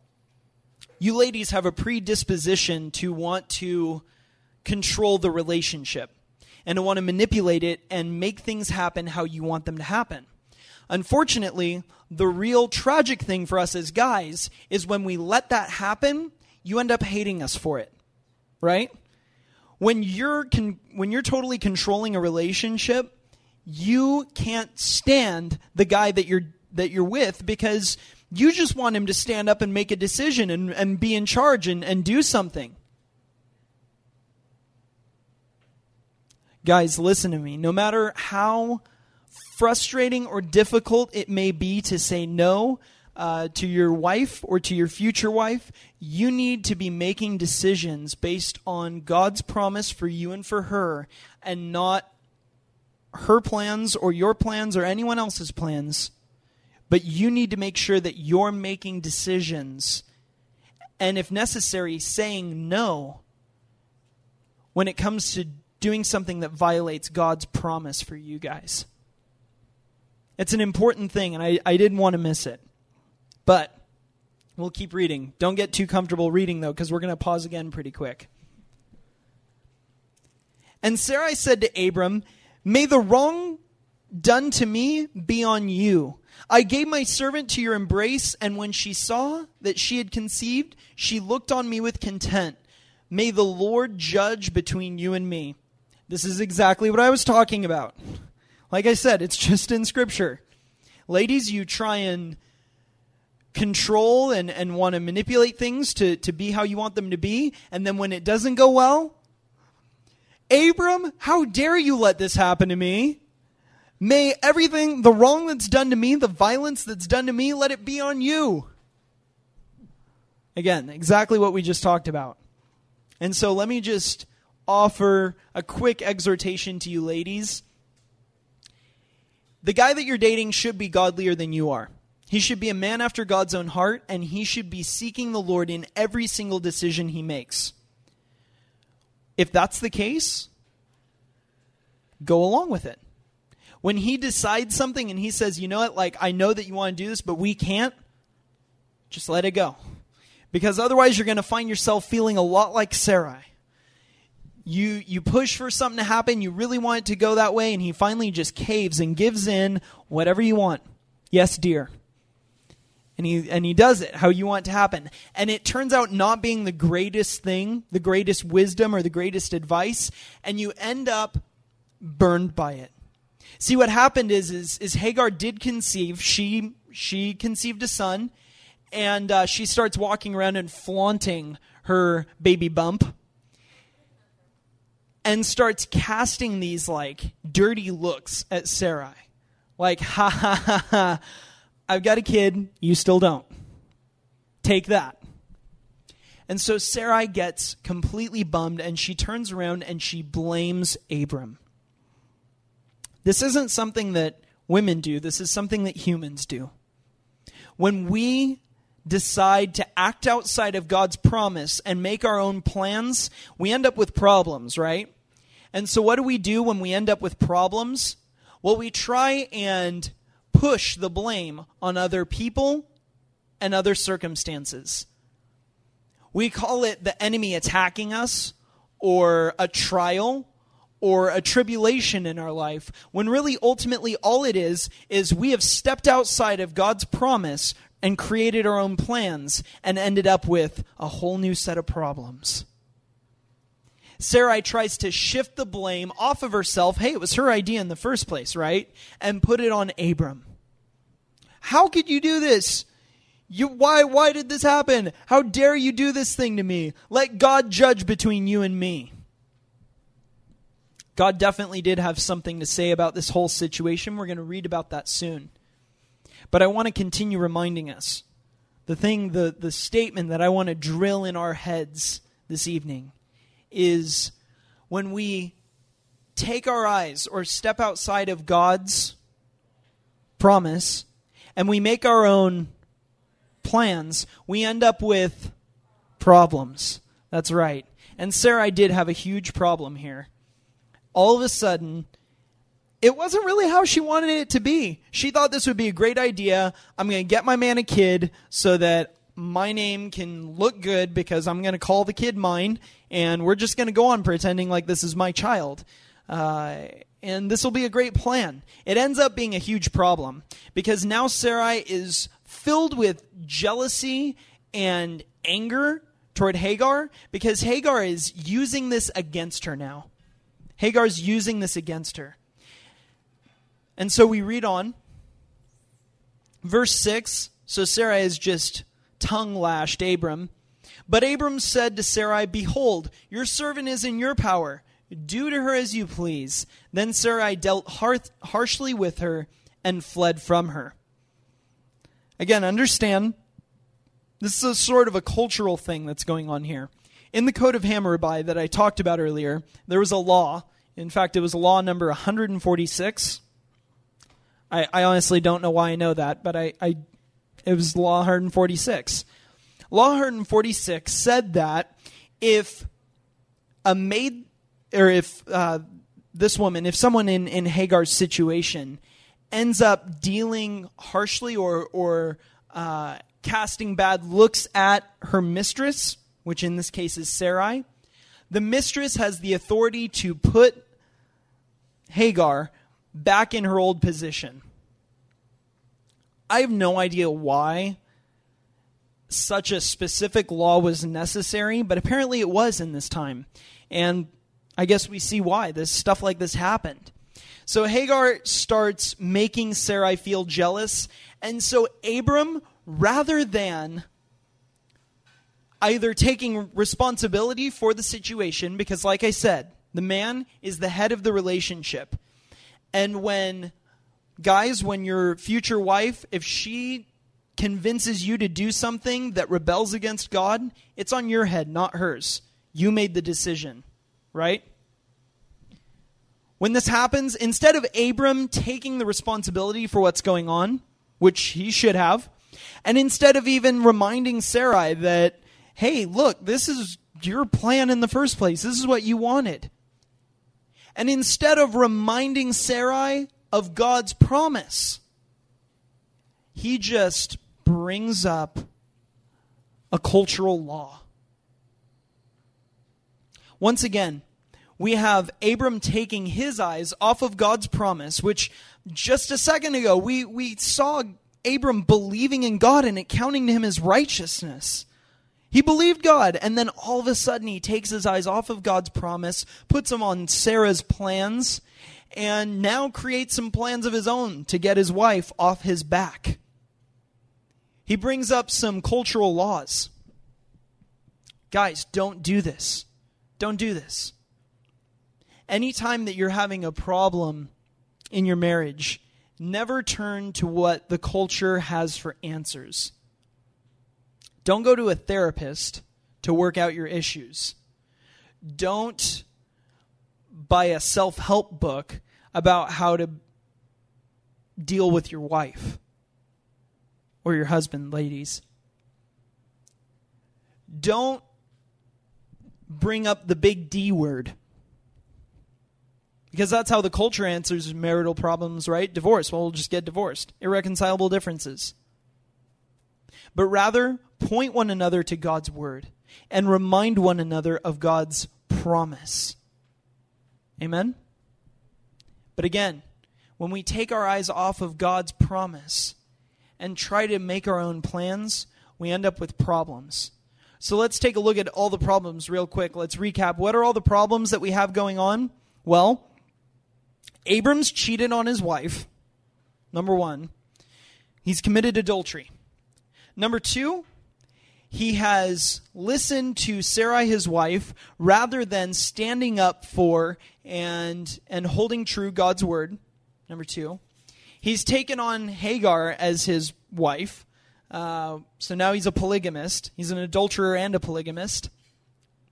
you ladies have a predisposition to want to control the relationship and to want to manipulate it and make things happen how you want them to happen. Unfortunately, the real tragic thing for us as guys is when we let that happen you end up hating us for it, right? When you're con- when you're totally controlling a relationship, you can't stand the guy that you're that you're with because you just want him to stand up and make a decision and, and be in charge and, and do something. Guys, listen to me. No matter how frustrating or difficult it may be to say no, uh, to your wife or to your future wife, you need to be making decisions based on God's promise for you and for her, and not her plans or your plans or anyone else's plans. But you need to make sure that you're making decisions, and if necessary, saying no when it comes to doing something that violates God's promise for you guys. It's an important thing, and I, I didn't want to miss it. But we'll keep reading. Don't get too comfortable reading, though, because we're going to pause again pretty quick. And Sarai said to Abram, May the wrong done to me be on you. I gave my servant to your embrace, and when she saw that she had conceived, she looked on me with content. May the Lord judge between you and me. This is exactly what I was talking about. Like I said, it's just in Scripture. Ladies, you try and control and, and want to manipulate things to, to be how you want them to be. And then when it doesn't go well, Abram, how dare you let this happen to me? May everything, the wrong that's done to me, the violence that's done to me, let it be on you. Again, exactly what we just talked about. And so let me just offer a quick exhortation to you ladies. The guy that you're dating should be godlier than you are. He should be a man after God's own heart, and he should be seeking the Lord in every single decision he makes. If that's the case, go along with it. When he decides something and he says, you know what, like, I know that you want to do this, but we can't, just let it go. Because otherwise, you're going to find yourself feeling a lot like Sarai. You, you push for something to happen, you really want it to go that way, and he finally just caves and gives in whatever you want. Yes, dear and he and he does it how you want it to happen and it turns out not being the greatest thing the greatest wisdom or the greatest advice and you end up burned by it see what happened is is, is hagar did conceive she she conceived a son and uh, she starts walking around and flaunting her baby bump and starts casting these like dirty looks at sarai like ha ha ha ha I've got a kid, you still don't. Take that. And so Sarai gets completely bummed and she turns around and she blames Abram. This isn't something that women do, this is something that humans do. When we decide to act outside of God's promise and make our own plans, we end up with problems, right? And so, what do we do when we end up with problems? Well, we try and push the blame on other people and other circumstances. We call it the enemy attacking us or a trial or a tribulation in our life, when really ultimately all it is is we have stepped outside of God's promise and created our own plans and ended up with a whole new set of problems. Sarai tries to shift the blame off of herself. Hey, it was her idea in the first place, right? And put it on Abram. How could you do this? You, why, why did this happen? How dare you do this thing to me? Let God judge between you and me. God definitely did have something to say about this whole situation. We're going to read about that soon. But I want to continue reminding us the thing, the, the statement that I want to drill in our heads this evening is when we take our eyes or step outside of God's promise and we make our own plans, we end up with problems. That's right. And Sarai did have a huge problem here. All of a sudden, it wasn't really how she wanted it to be. She thought this would be a great idea. I'm going to get my man a kid so that my name can look good because I'm going to call the kid mine, and we're just going to go on pretending like this is my child. Uh, and this will be a great plan. It ends up being a huge problem because now Sarai is filled with jealousy and anger toward Hagar because Hagar is using this against her now. Hagar's using this against her. And so we read on. Verse 6 So Sarai is just tongue lashed Abram. But Abram said to Sarai, Behold, your servant is in your power. Do to her as you please. Then Sarai dealt harshly with her and fled from her. Again, understand, this is a sort of a cultural thing that's going on here. In the Code of Hammurabi that I talked about earlier, there was a law. In fact, it was law number 146 I, I honestly don't know why I know that, but I, I it was Law 146. Law 146 said that if a maid, or if uh, this woman, if someone in, in Hagar's situation ends up dealing harshly or, or uh, casting bad looks at her mistress, which in this case is Sarai, the mistress has the authority to put Hagar back in her old position. I have no idea why such a specific law was necessary, but apparently it was in this time. And I guess we see why this stuff like this happened. So Hagar starts making Sarai feel jealous, and so Abram, rather than either taking responsibility for the situation, because like I said, the man is the head of the relationship, and when guys, when your future wife, if she convinces you to do something that rebels against God, it's on your head, not hers. You made the decision, right? When this happens, instead of Abram taking the responsibility for what's going on, which he should have, and instead of even reminding Sarai that, hey, look, this is your plan in the first place, this is what you wanted. And instead of reminding Sarai of God's promise. He just brings up a cultural law. Once again, we have Abram taking his eyes off of God's promise, which just a second ago we, we saw Abram believing in God and it counting to him as righteousness. He believed God, and then all of a sudden he takes his eyes off of God's promise, puts them on Sarah's plans, and now creates some plans of his own to get his wife off his back. He brings up some cultural laws. Guys, don't do this. Don't do this. Anytime that you're having a problem in your marriage, never turn to what the culture has for answers. Don't go to a therapist to work out your issues. Don't buy a self help book about how to deal with your wife or your husband, ladies. Don't bring up the big D word. Because that's how the culture answers marital problems, right? Divorce. Well, we'll just get divorced. Irreconcilable differences. But rather, point one another to God's word and remind one another of God's promise. Amen? But again, when we take our eyes off of God's promise and try to make our own plans, we end up with problems. So let's take a look at all the problems real quick. Let's recap. What are all the problems that we have going on? Well, Abram's cheated on his wife. Number one, he's committed adultery. Number two, he has listened to Sarai, his wife, rather than standing up for and, and holding true God's word. Number two, he's taken on Hagar as his wife. Uh, so now he's a polygamist. He's an adulterer and a polygamist.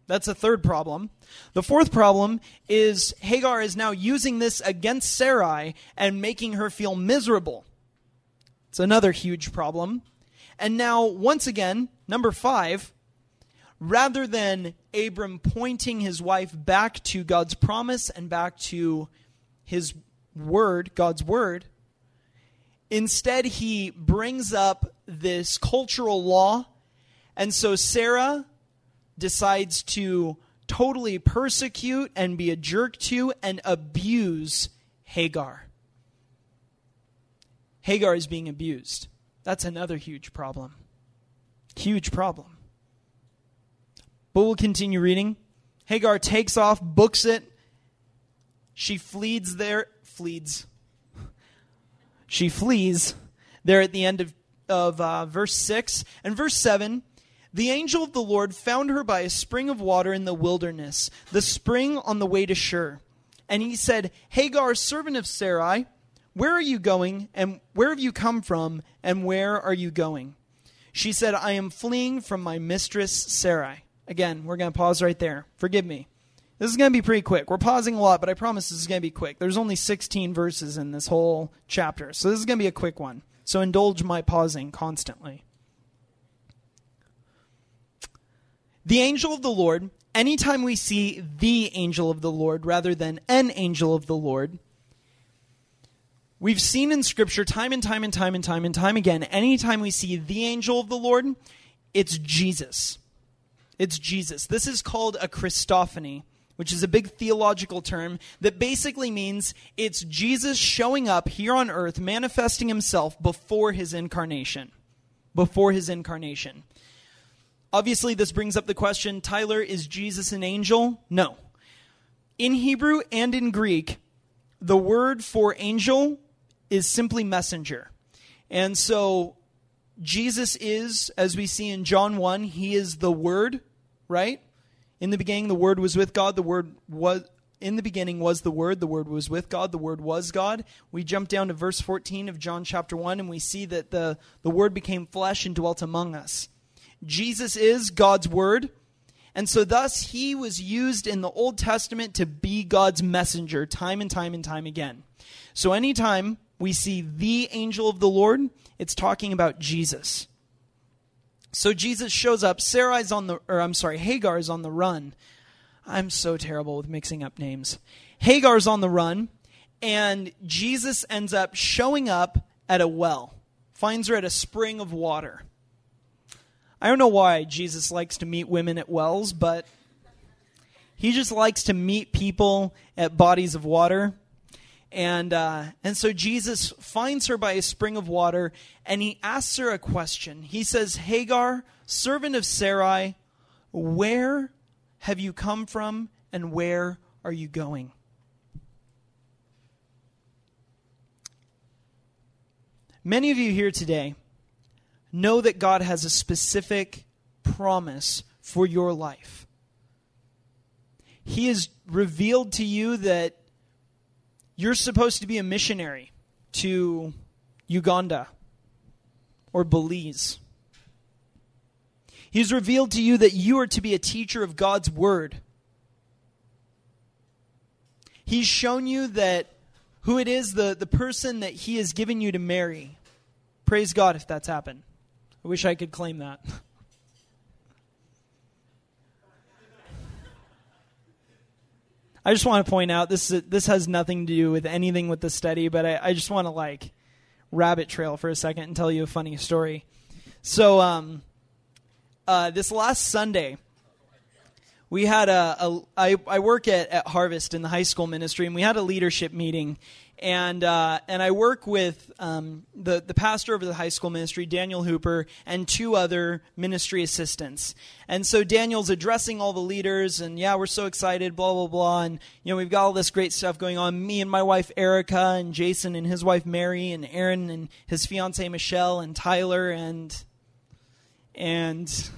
That's a third problem. The fourth problem is Hagar is now using this against Sarai and making her feel miserable. It's another huge problem. And now, once again, number five, rather than Abram pointing his wife back to God's promise and back to his word, God's word, instead he brings up this cultural law. And so Sarah decides to totally persecute and be a jerk to and abuse Hagar. Hagar is being abused. That's another huge problem. Huge problem. But we'll continue reading. Hagar takes off, books it. She flees there, flees. She flees there at the end of, of uh, verse 6. And verse 7 the angel of the Lord found her by a spring of water in the wilderness, the spring on the way to Shur. And he said, Hagar, servant of Sarai, where are you going, and where have you come from, and where are you going? She said, I am fleeing from my mistress Sarai. Again, we're going to pause right there. Forgive me. This is going to be pretty quick. We're pausing a lot, but I promise this is going to be quick. There's only 16 verses in this whole chapter, so this is going to be a quick one. So indulge my pausing constantly. The angel of the Lord, anytime we see the angel of the Lord rather than an angel of the Lord, we've seen in Scripture time and time and time and time and time again, anytime we see the angel of the Lord, it's Jesus. It's Jesus. This is called a Christophany, which is a big theological term that basically means it's Jesus showing up here on earth, manifesting himself before his incarnation. Before his incarnation. Obviously, this brings up the question Tyler, is Jesus an angel? No. In Hebrew and in Greek, the word for angel is simply messenger. And so, Jesus is, as we see in John 1, he is the Word, right? In the beginning, the Word was with God. The Word was. In the beginning was the Word, the Word was with God, the Word was God. We jump down to verse 14 of John chapter 1, and we see that the, the Word became flesh and dwelt among us. Jesus is God's word. And so, thus, he was used in the Old Testament to be God's messenger time and time and time again. So, anytime we see the angel of the Lord, it's talking about Jesus. So, Jesus shows up. Sarai's on the, or I'm sorry, Hagar is on the run. I'm so terrible with mixing up names. Hagar's on the run, and Jesus ends up showing up at a well, finds her at a spring of water. I don't know why Jesus likes to meet women at wells, but he just likes to meet people at bodies of water. And, uh, and so Jesus finds her by a spring of water and he asks her a question. He says, Hagar, servant of Sarai, where have you come from and where are you going? Many of you here today know that God has a specific promise for your life. He has revealed to you that you're supposed to be a missionary to Uganda or Belize. He's revealed to you that you are to be a teacher of God's Word. He's shown you that who it is, the, the person that He has given you to marry. Praise God if that's happened. I wish I could claim that. I just want to point out this is, this has nothing to do with anything with the study, but I, I just want to like rabbit trail for a second and tell you a funny story. So, um, uh, this last Sunday, we had a, a I, I work at, at Harvest in the high school ministry, and we had a leadership meeting. And uh, and I work with um, the the pastor of the high school ministry, Daniel Hooper, and two other ministry assistants. And so Daniel's addressing all the leaders, and yeah, we're so excited, blah blah blah. And you know we've got all this great stuff going on. Me and my wife Erica, and Jason and his wife Mary, and Aaron and his fiance Michelle, and Tyler, and and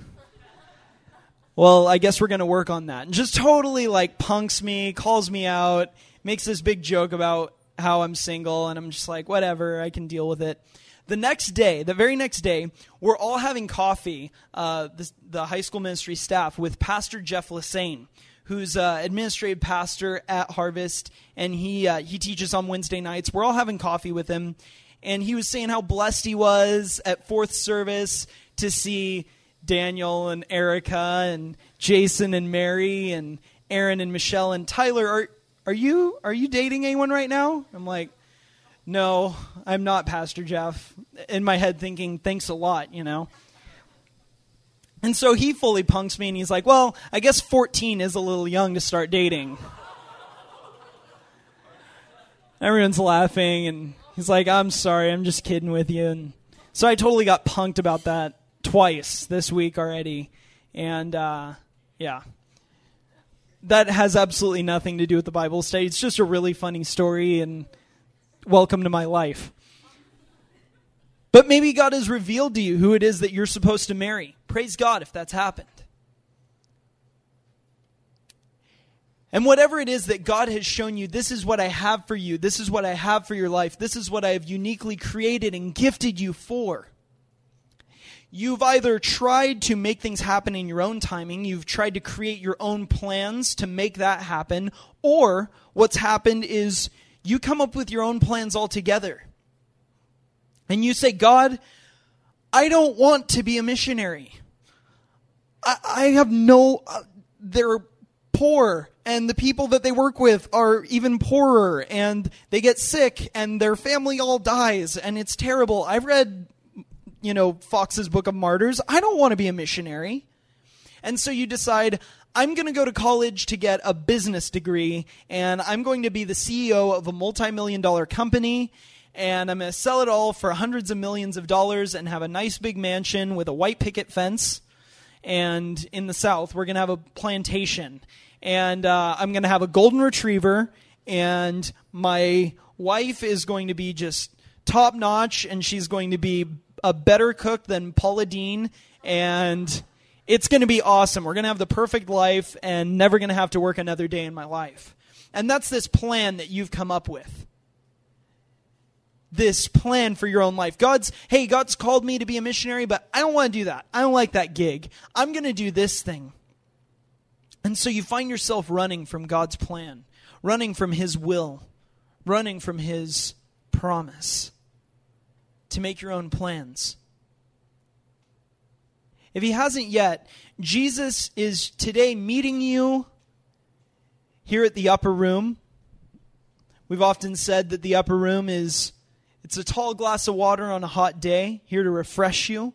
well, I guess we're going to work on that. And just totally like punks me, calls me out, makes this big joke about how I'm single, and I'm just like, whatever, I can deal with it. The next day, the very next day, we're all having coffee, uh, the, the high school ministry staff, with Pastor Jeff Lasseigne, who's uh, administrative pastor at Harvest, and he uh, he teaches on Wednesday nights. We're all having coffee with him, and he was saying how blessed he was at fourth service to see Daniel and Erica and Jason and Mary and Aaron and Michelle and Tyler. Are are you are you dating anyone right now? I'm like, no, I'm not, Pastor Jeff. In my head, thinking, thanks a lot, you know. And so he fully punks me, and he's like, well, I guess 14 is a little young to start dating. Everyone's laughing, and he's like, I'm sorry, I'm just kidding with you. And so I totally got punked about that twice this week already. And uh, yeah, that has absolutely nothing to do with the Bible study. It's just a really funny story, and welcome to my life. But maybe God has revealed to you who it is that you're supposed to marry. Praise God if that's happened. And whatever it is that God has shown you, this is what I have for you. This is what I have for your life. This is what I have uniquely created and gifted you for. You've either tried to make things happen in your own timing, you've tried to create your own plans to make that happen, or what's happened is you come up with your own plans altogether. And you say, God, I don't want to be a missionary. I, I have no, uh, they're poor and the people that they work with are even poorer and they get sick and their family all dies and it's terrible. I've read, you know, Fox's Book of Martyrs. I don't want to be a missionary. And so you decide, I'm going to go to college to get a business degree and I'm going to be the CEO of a multi million dollar company and I'm going to sell it all for hundreds of millions of dollars and have a nice big mansion with a white picket fence. And in the South, we're going to have a plantation and uh, I'm going to have a golden retriever, and my wife is going to be just top notch, and she's going to be a better cook than Paula Deen, and it's going to be awesome. We're going to have the perfect life, and never going to have to work another day in my life. And that's this plan that you've come up with. This plan for your own life. God's, hey, God's called me to be a missionary, but I don't want to do that. I don't like that gig. I'm going to do this thing. And so you find yourself running from God's plan, running from His will, running from His promise to make your own plans. If He hasn't yet, Jesus is today meeting you here at the upper room. We've often said that the upper room is it's a tall glass of water on a hot day here to refresh you.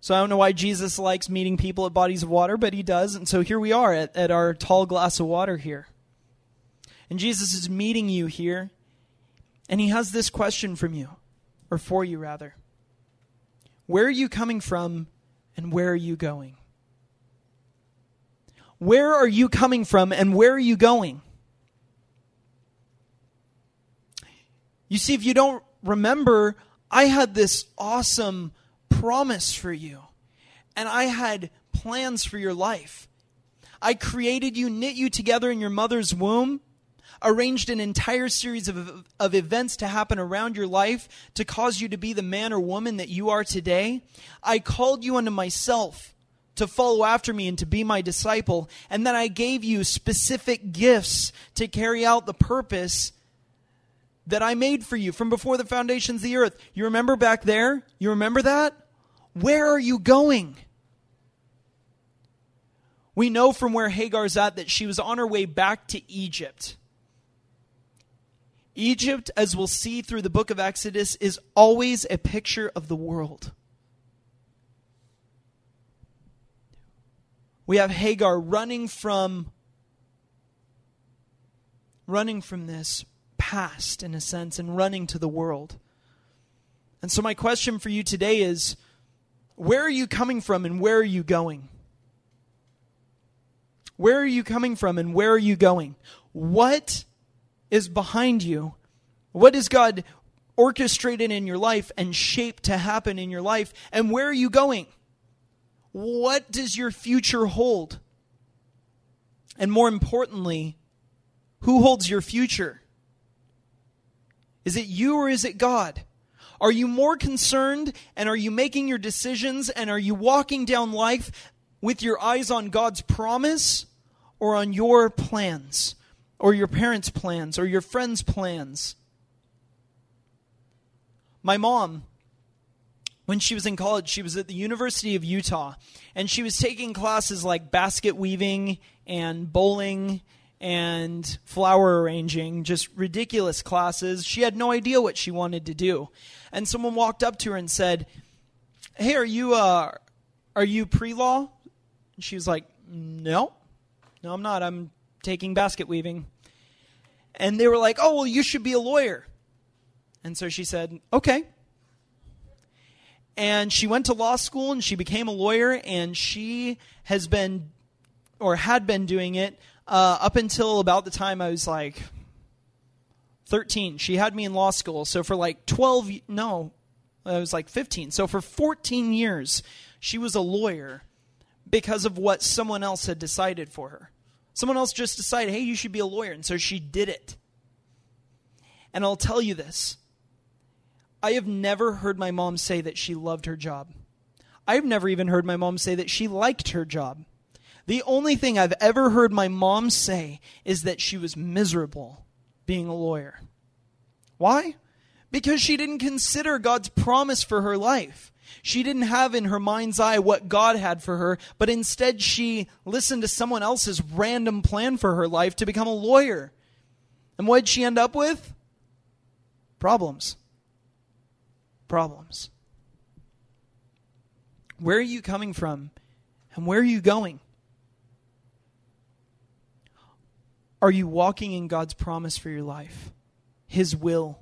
So I don't know why Jesus likes meeting people at bodies of water, but he does. And so here we are at, at our tall glass of water here. And Jesus is meeting you here. And he has this question from you, or for you rather. Where are you coming from and where are you going? Where are you coming from and where are you going? You see, if you don't remember, I had this awesome promise for you, and I had plans for your life. I created you, knit you together in your mother's womb, arranged an entire series of, of events to happen around your life to cause you to be the man or woman that you are today. I called you unto myself to follow after me and to be my disciple. And then I gave you specific gifts to carry out the purpose that I made for you from before the foundations of the earth. You remember back there? You remember that? Where are you going? We know from where Hagar's at that she was on her way back to Egypt. Egypt, as we'll see through the book of Exodus, is always a picture of the world. We have Hagar running from running from this past in a sense and running to the world. And so my question for you today is where are you coming from and where are you going? Where are you coming from and where are you going? What is behind you? What is God orchestrated in your life and shaped to happen in your life? And where are you going? What does your future hold? And more importantly, who holds your future? Is it you or is it God? Are you more concerned and are you making your decisions and are you walking down life with your eyes on God's promise or on your plans or your parents' plans or your friends' plans? My mom, when she was in college, she was at the University of Utah and she was taking classes like basket weaving and bowling and flower arranging, just ridiculous classes. She had no idea what she wanted to do. And someone walked up to her and said, "Hey, are you uh are you pre-law?" And she was like, "No. No, I'm not. I'm taking basket weaving." And they were like, "Oh, well, you should be a lawyer." And so she said, "Okay." And she went to law school and she became a lawyer and she has been or had been doing it uh, up until about the time I was like 13. She had me in law school. So for like 12, no, I was like 15. So for 14 years, she was a lawyer because of what someone else had decided for her. Someone else just decided, hey, you should be a lawyer. And so she did it. And I'll tell you this I have never heard my mom say that she loved her job. I've never even heard my mom say that she liked her job. The only thing I've ever heard my mom say is that she was miserable being a lawyer. Why? Because she didn't consider God's promise for her life. She didn't have in her mind's eye what God had for her, but instead she listened to someone else's random plan for her life to become a lawyer. And what did she end up with? Problems. Problems. Where are you coming from? And where are you going? Are you walking in God's promise for your life? His will,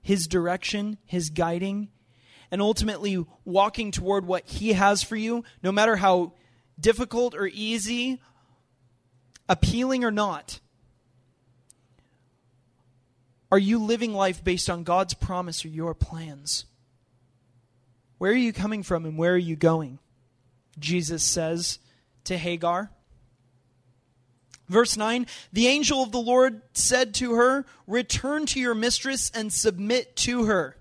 His direction, His guiding, and ultimately walking toward what He has for you, no matter how difficult or easy, appealing or not? Are you living life based on God's promise or your plans? Where are you coming from and where are you going? Jesus says to Hagar. Verse 9 The angel of the Lord said to her, Return to your mistress and submit to her.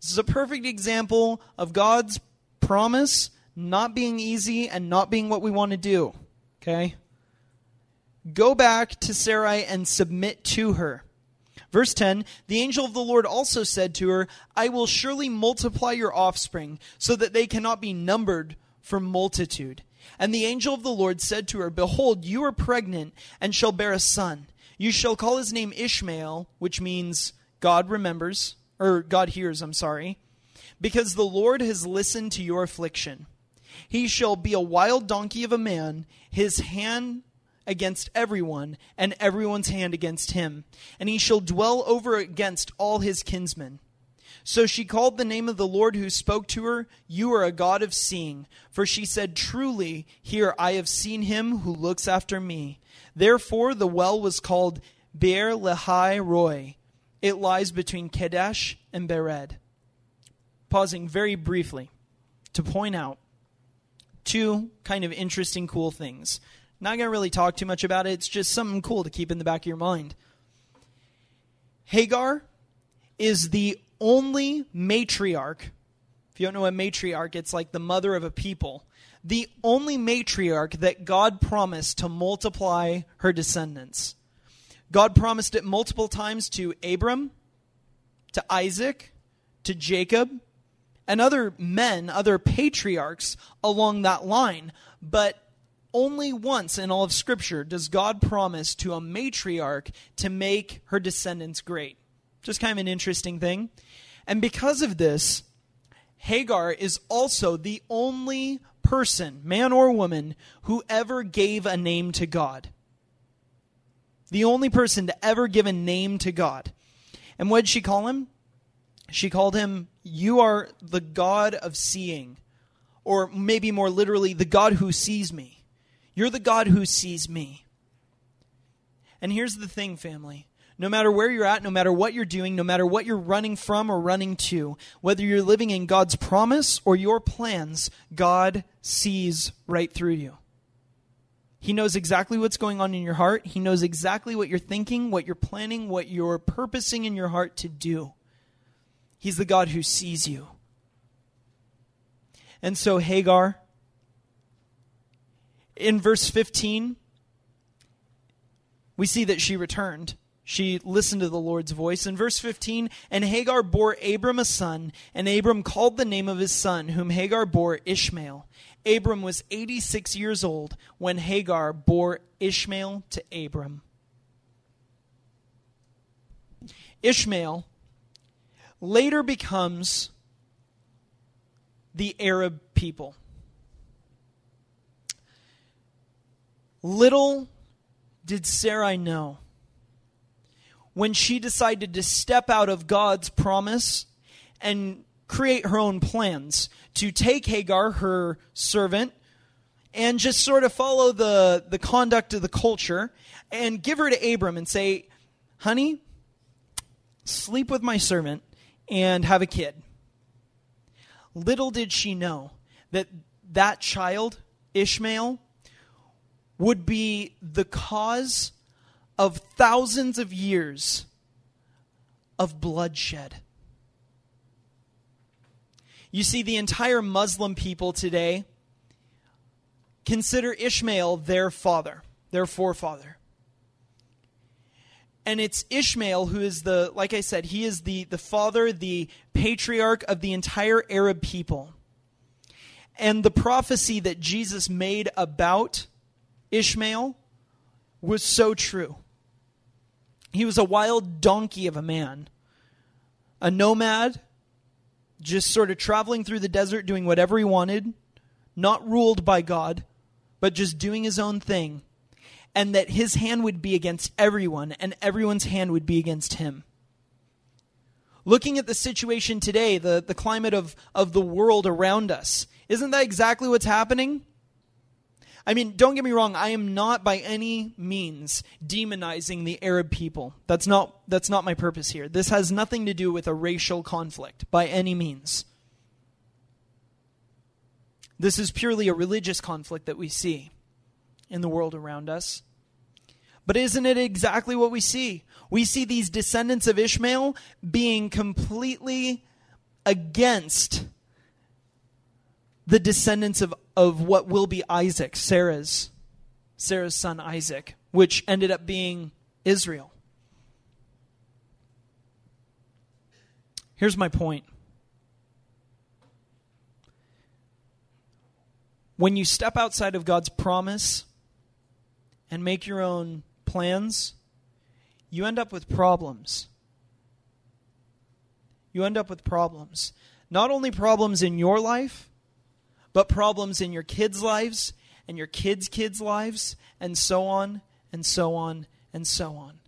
This is a perfect example of God's promise not being easy and not being what we want to do. Okay? Go back to Sarai and submit to her. Verse 10 The angel of the Lord also said to her, I will surely multiply your offspring, so that they cannot be numbered for multitude. And the angel of the Lord said to her, Behold, you are pregnant and shall bear a son. You shall call his name Ishmael, which means God remembers, or God hears, I'm sorry, because the Lord has listened to your affliction. He shall be a wild donkey of a man, his hand against everyone, and everyone's hand against him. And he shall dwell over against all his kinsmen. So she called the name of the Lord who spoke to her, You are a God of seeing. For she said, Truly, here I have seen him who looks after me. Therefore the well was called Beer Lahai Roi. It lies between Kadesh and Bered. Pausing very briefly to point out two kind of interesting, cool things. Not going to really talk too much about it, it's just something cool to keep in the back of your mind. Hagar is the only matriarch. If you don't know a matriarch, it's like the mother of a people. The only matriarch that God promised to multiply her descendants. God promised it multiple times to Abram, to Isaac, to Jacob, and other men, other patriarchs along that line. But only once in all of Scripture does God promise to a matriarch to make her descendants great. Just kind of an interesting thing. And because of this, Hagar is also the only person, man or woman, who ever gave a name to God. The only person to ever give a name to God. And what did she call him? She called him, You are the God of seeing. Or maybe more literally, the God who sees me. You're the God who sees me. And here's the thing, family. No matter where you're at, no matter what you're doing, no matter what you're running from or running to, whether you're living in God's promise or your plans, God sees right through you. He knows exactly what's going on in your heart. He knows exactly what you're thinking, what you're planning, what you're purposing in your heart to do. He's the God who sees you. And so, Hagar, in verse 15, we see that she returned. She listened to the Lord's voice. In verse 15, and Hagar bore Abram a son, and Abram called the name of his son, whom Hagar bore Ishmael. Abram was 86 years old when Hagar bore Ishmael to Abram. Ishmael later becomes the Arab people. Little did Sarai know when she decided to step out of God's promise and create her own plans to take Hagar, her servant, and just sort of follow the, the conduct of the culture and give her to Abram and say, honey, sleep with my servant and have a kid. Little did she know that that child, Ishmael, would be the cause of thousands of years of bloodshed. You see, the entire Muslim people today consider Ishmael their father, their forefather. And it's Ishmael who is the, like I said, he is the, the father, the patriarch of the entire Arab people. And the prophecy that Jesus made about Ishmael was so true. He was a wild donkey of a man, a nomad, just sort of traveling through the desert doing whatever he wanted, not ruled by God, but just doing his own thing, and that his hand would be against everyone, and everyone's hand would be against him. Looking at the situation today, the, the climate of, of the world around us, isn't that exactly what's happening? I mean, don't get me wrong, I am not by any means demonizing the Arab people. That's not that's not my purpose here. This has nothing to do with a racial conflict by any means. This is purely a religious conflict that we see in the world around us. But isn't it exactly what we see? We see these descendants of Ishmael being completely against the descendants of, of what will be Isaac, Sarah's, Sarah's son Isaac, which ended up being Israel. Here's my point. When you step outside of God's promise and make your own plans, you end up with problems. You end up with problems. Not only problems in your life, but problems in your kids' lives and your kids' kids' lives, and so on and so on and so on.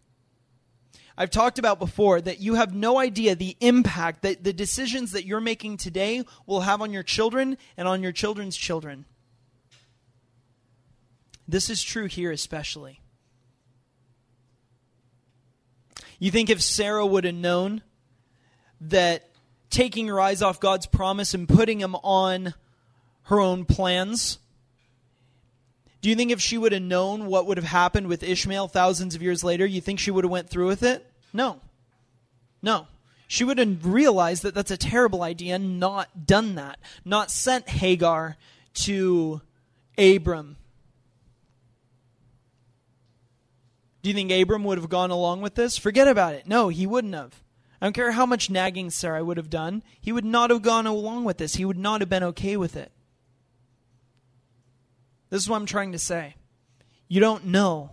I've talked about before that you have no idea the impact that the decisions that you're making today will have on your children and on your children's children. This is true here, especially. You think if Sarah would have known that taking her eyes off God's promise and putting them on her own plans? Do you think if she would have known what would have happened with Ishmael thousands of years later, you think she would have went through with it? No. No. She would have realized that that's a terrible idea not done that. Not sent Hagar to Abram. Do you think Abram would have gone along with this? Forget about it. No, he wouldn't have. I don't care how much nagging Sarah would have done. He would not have gone along with this. He would not have been okay with it. This is what I'm trying to say. You don't know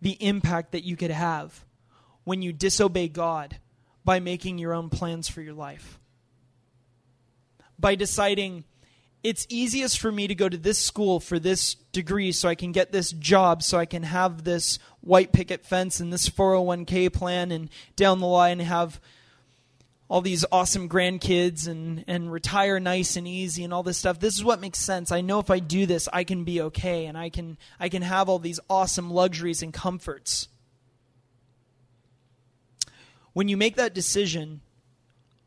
the impact that you could have when you disobey God by making your own plans for your life. By deciding, it's easiest for me to go to this school for this degree so I can get this job, so I can have this white picket fence and this 401k plan, and down the line have all these awesome grandkids and, and retire nice and easy and all this stuff. This is what makes sense. I know if I do this, I can be okay and I can, I can have all these awesome luxuries and comforts. When you make that decision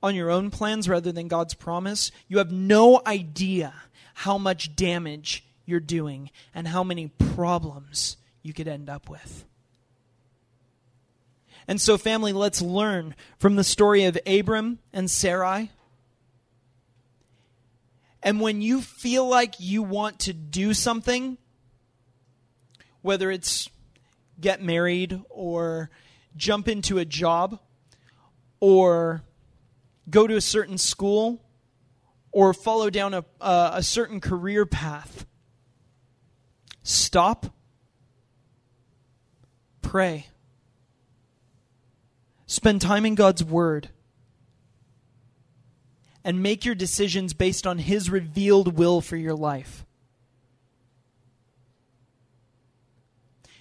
on your own plans rather than God's promise, you have no idea how much damage you're doing and how many problems you could end up with. And so, family, let's learn from the story of Abram and Sarai. And when you feel like you want to do something, whether it's get married or jump into a job or go to a certain school or follow down a, a certain career path, stop, pray Spend time in God's Word. And make your decisions based on His revealed will for your life.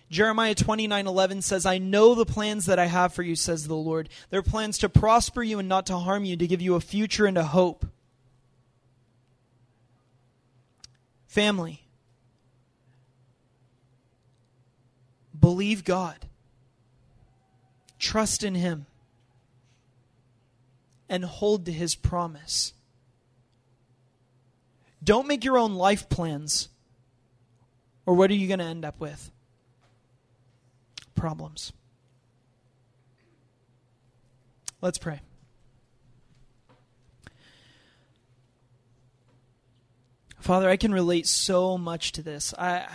Jeremiah 29:11 says, "I know the plans that I have for you," says the Lord. They're plans to prosper you and not to harm you, to give you a future and a hope. Family, believe God. Trust in Him and hold to His promise. Don't make your own life plans, or what are you going to end up with? Problems. Let's pray. Father, I can relate so much to this. I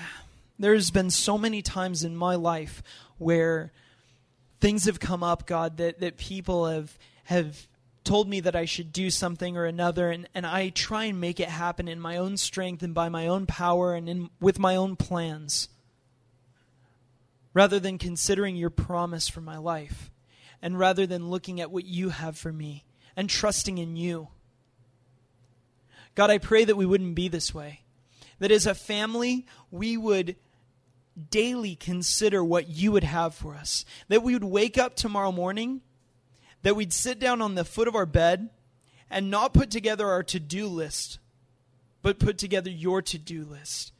there's been so many times in my life where things have come up, God, that, that people have have told me that I should do something or another, and, and I try and make it happen in my own strength and by my own power and in, with my own plans, rather than considering your promise for my life, and rather than looking at what you have for me and trusting in you. God, I pray that we wouldn't be this way. That as a family, we would daily consider what you would have for us. That we would wake up tomorrow morning, that we'd sit down on the foot of our bed and not put together our to do list, but put together your to do list.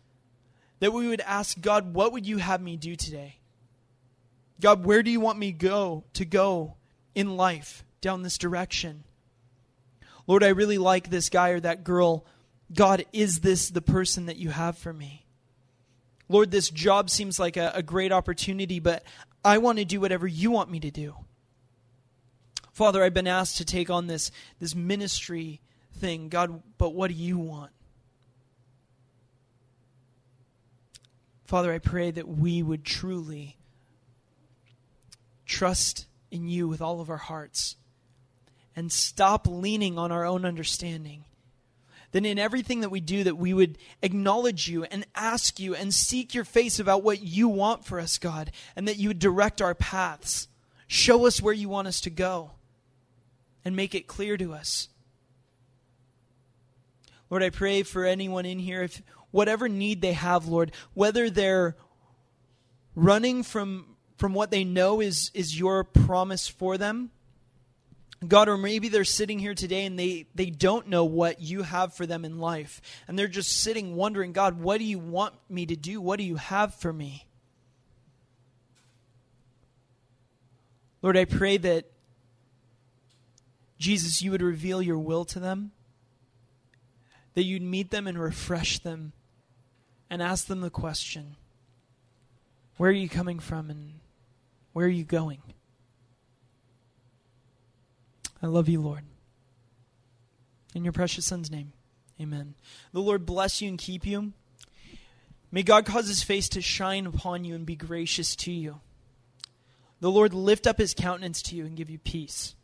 That we would ask God, what would you have me do today? God, where do you want me go to go in life down this direction? Lord, I really like this guy or that girl. God, is this the person that you have for me? Lord, this job seems like a, a great opportunity, but I want to do whatever you want me to do. Father, I've been asked to take on this, this ministry thing. God, but what do you want? Father, I pray that we would truly trust in you with all of our hearts and stop leaning on our own understanding then in everything that we do that we would acknowledge you and ask you and seek your face about what you want for us god and that you would direct our paths. Show us where you want us to go and make it clear to us. Lord i pray for anyone in here if whatever need they have lord whether they're running from from what they know is is your promise for them God, or maybe they're sitting here today and they, they don't know what you have for them in life. And they're just sitting wondering, God, what do you want me to do? What do you have for me? Lord, I pray that, Jesus, you would reveal your will to them, that you'd meet them and refresh them, and ask them the question Where are you coming from and where are you going? I love you, Lord. In your precious Son's name, amen. The Lord bless you and keep you. May God cause his face to shine upon you and be gracious to you. The Lord lift up his countenance to you and give you peace.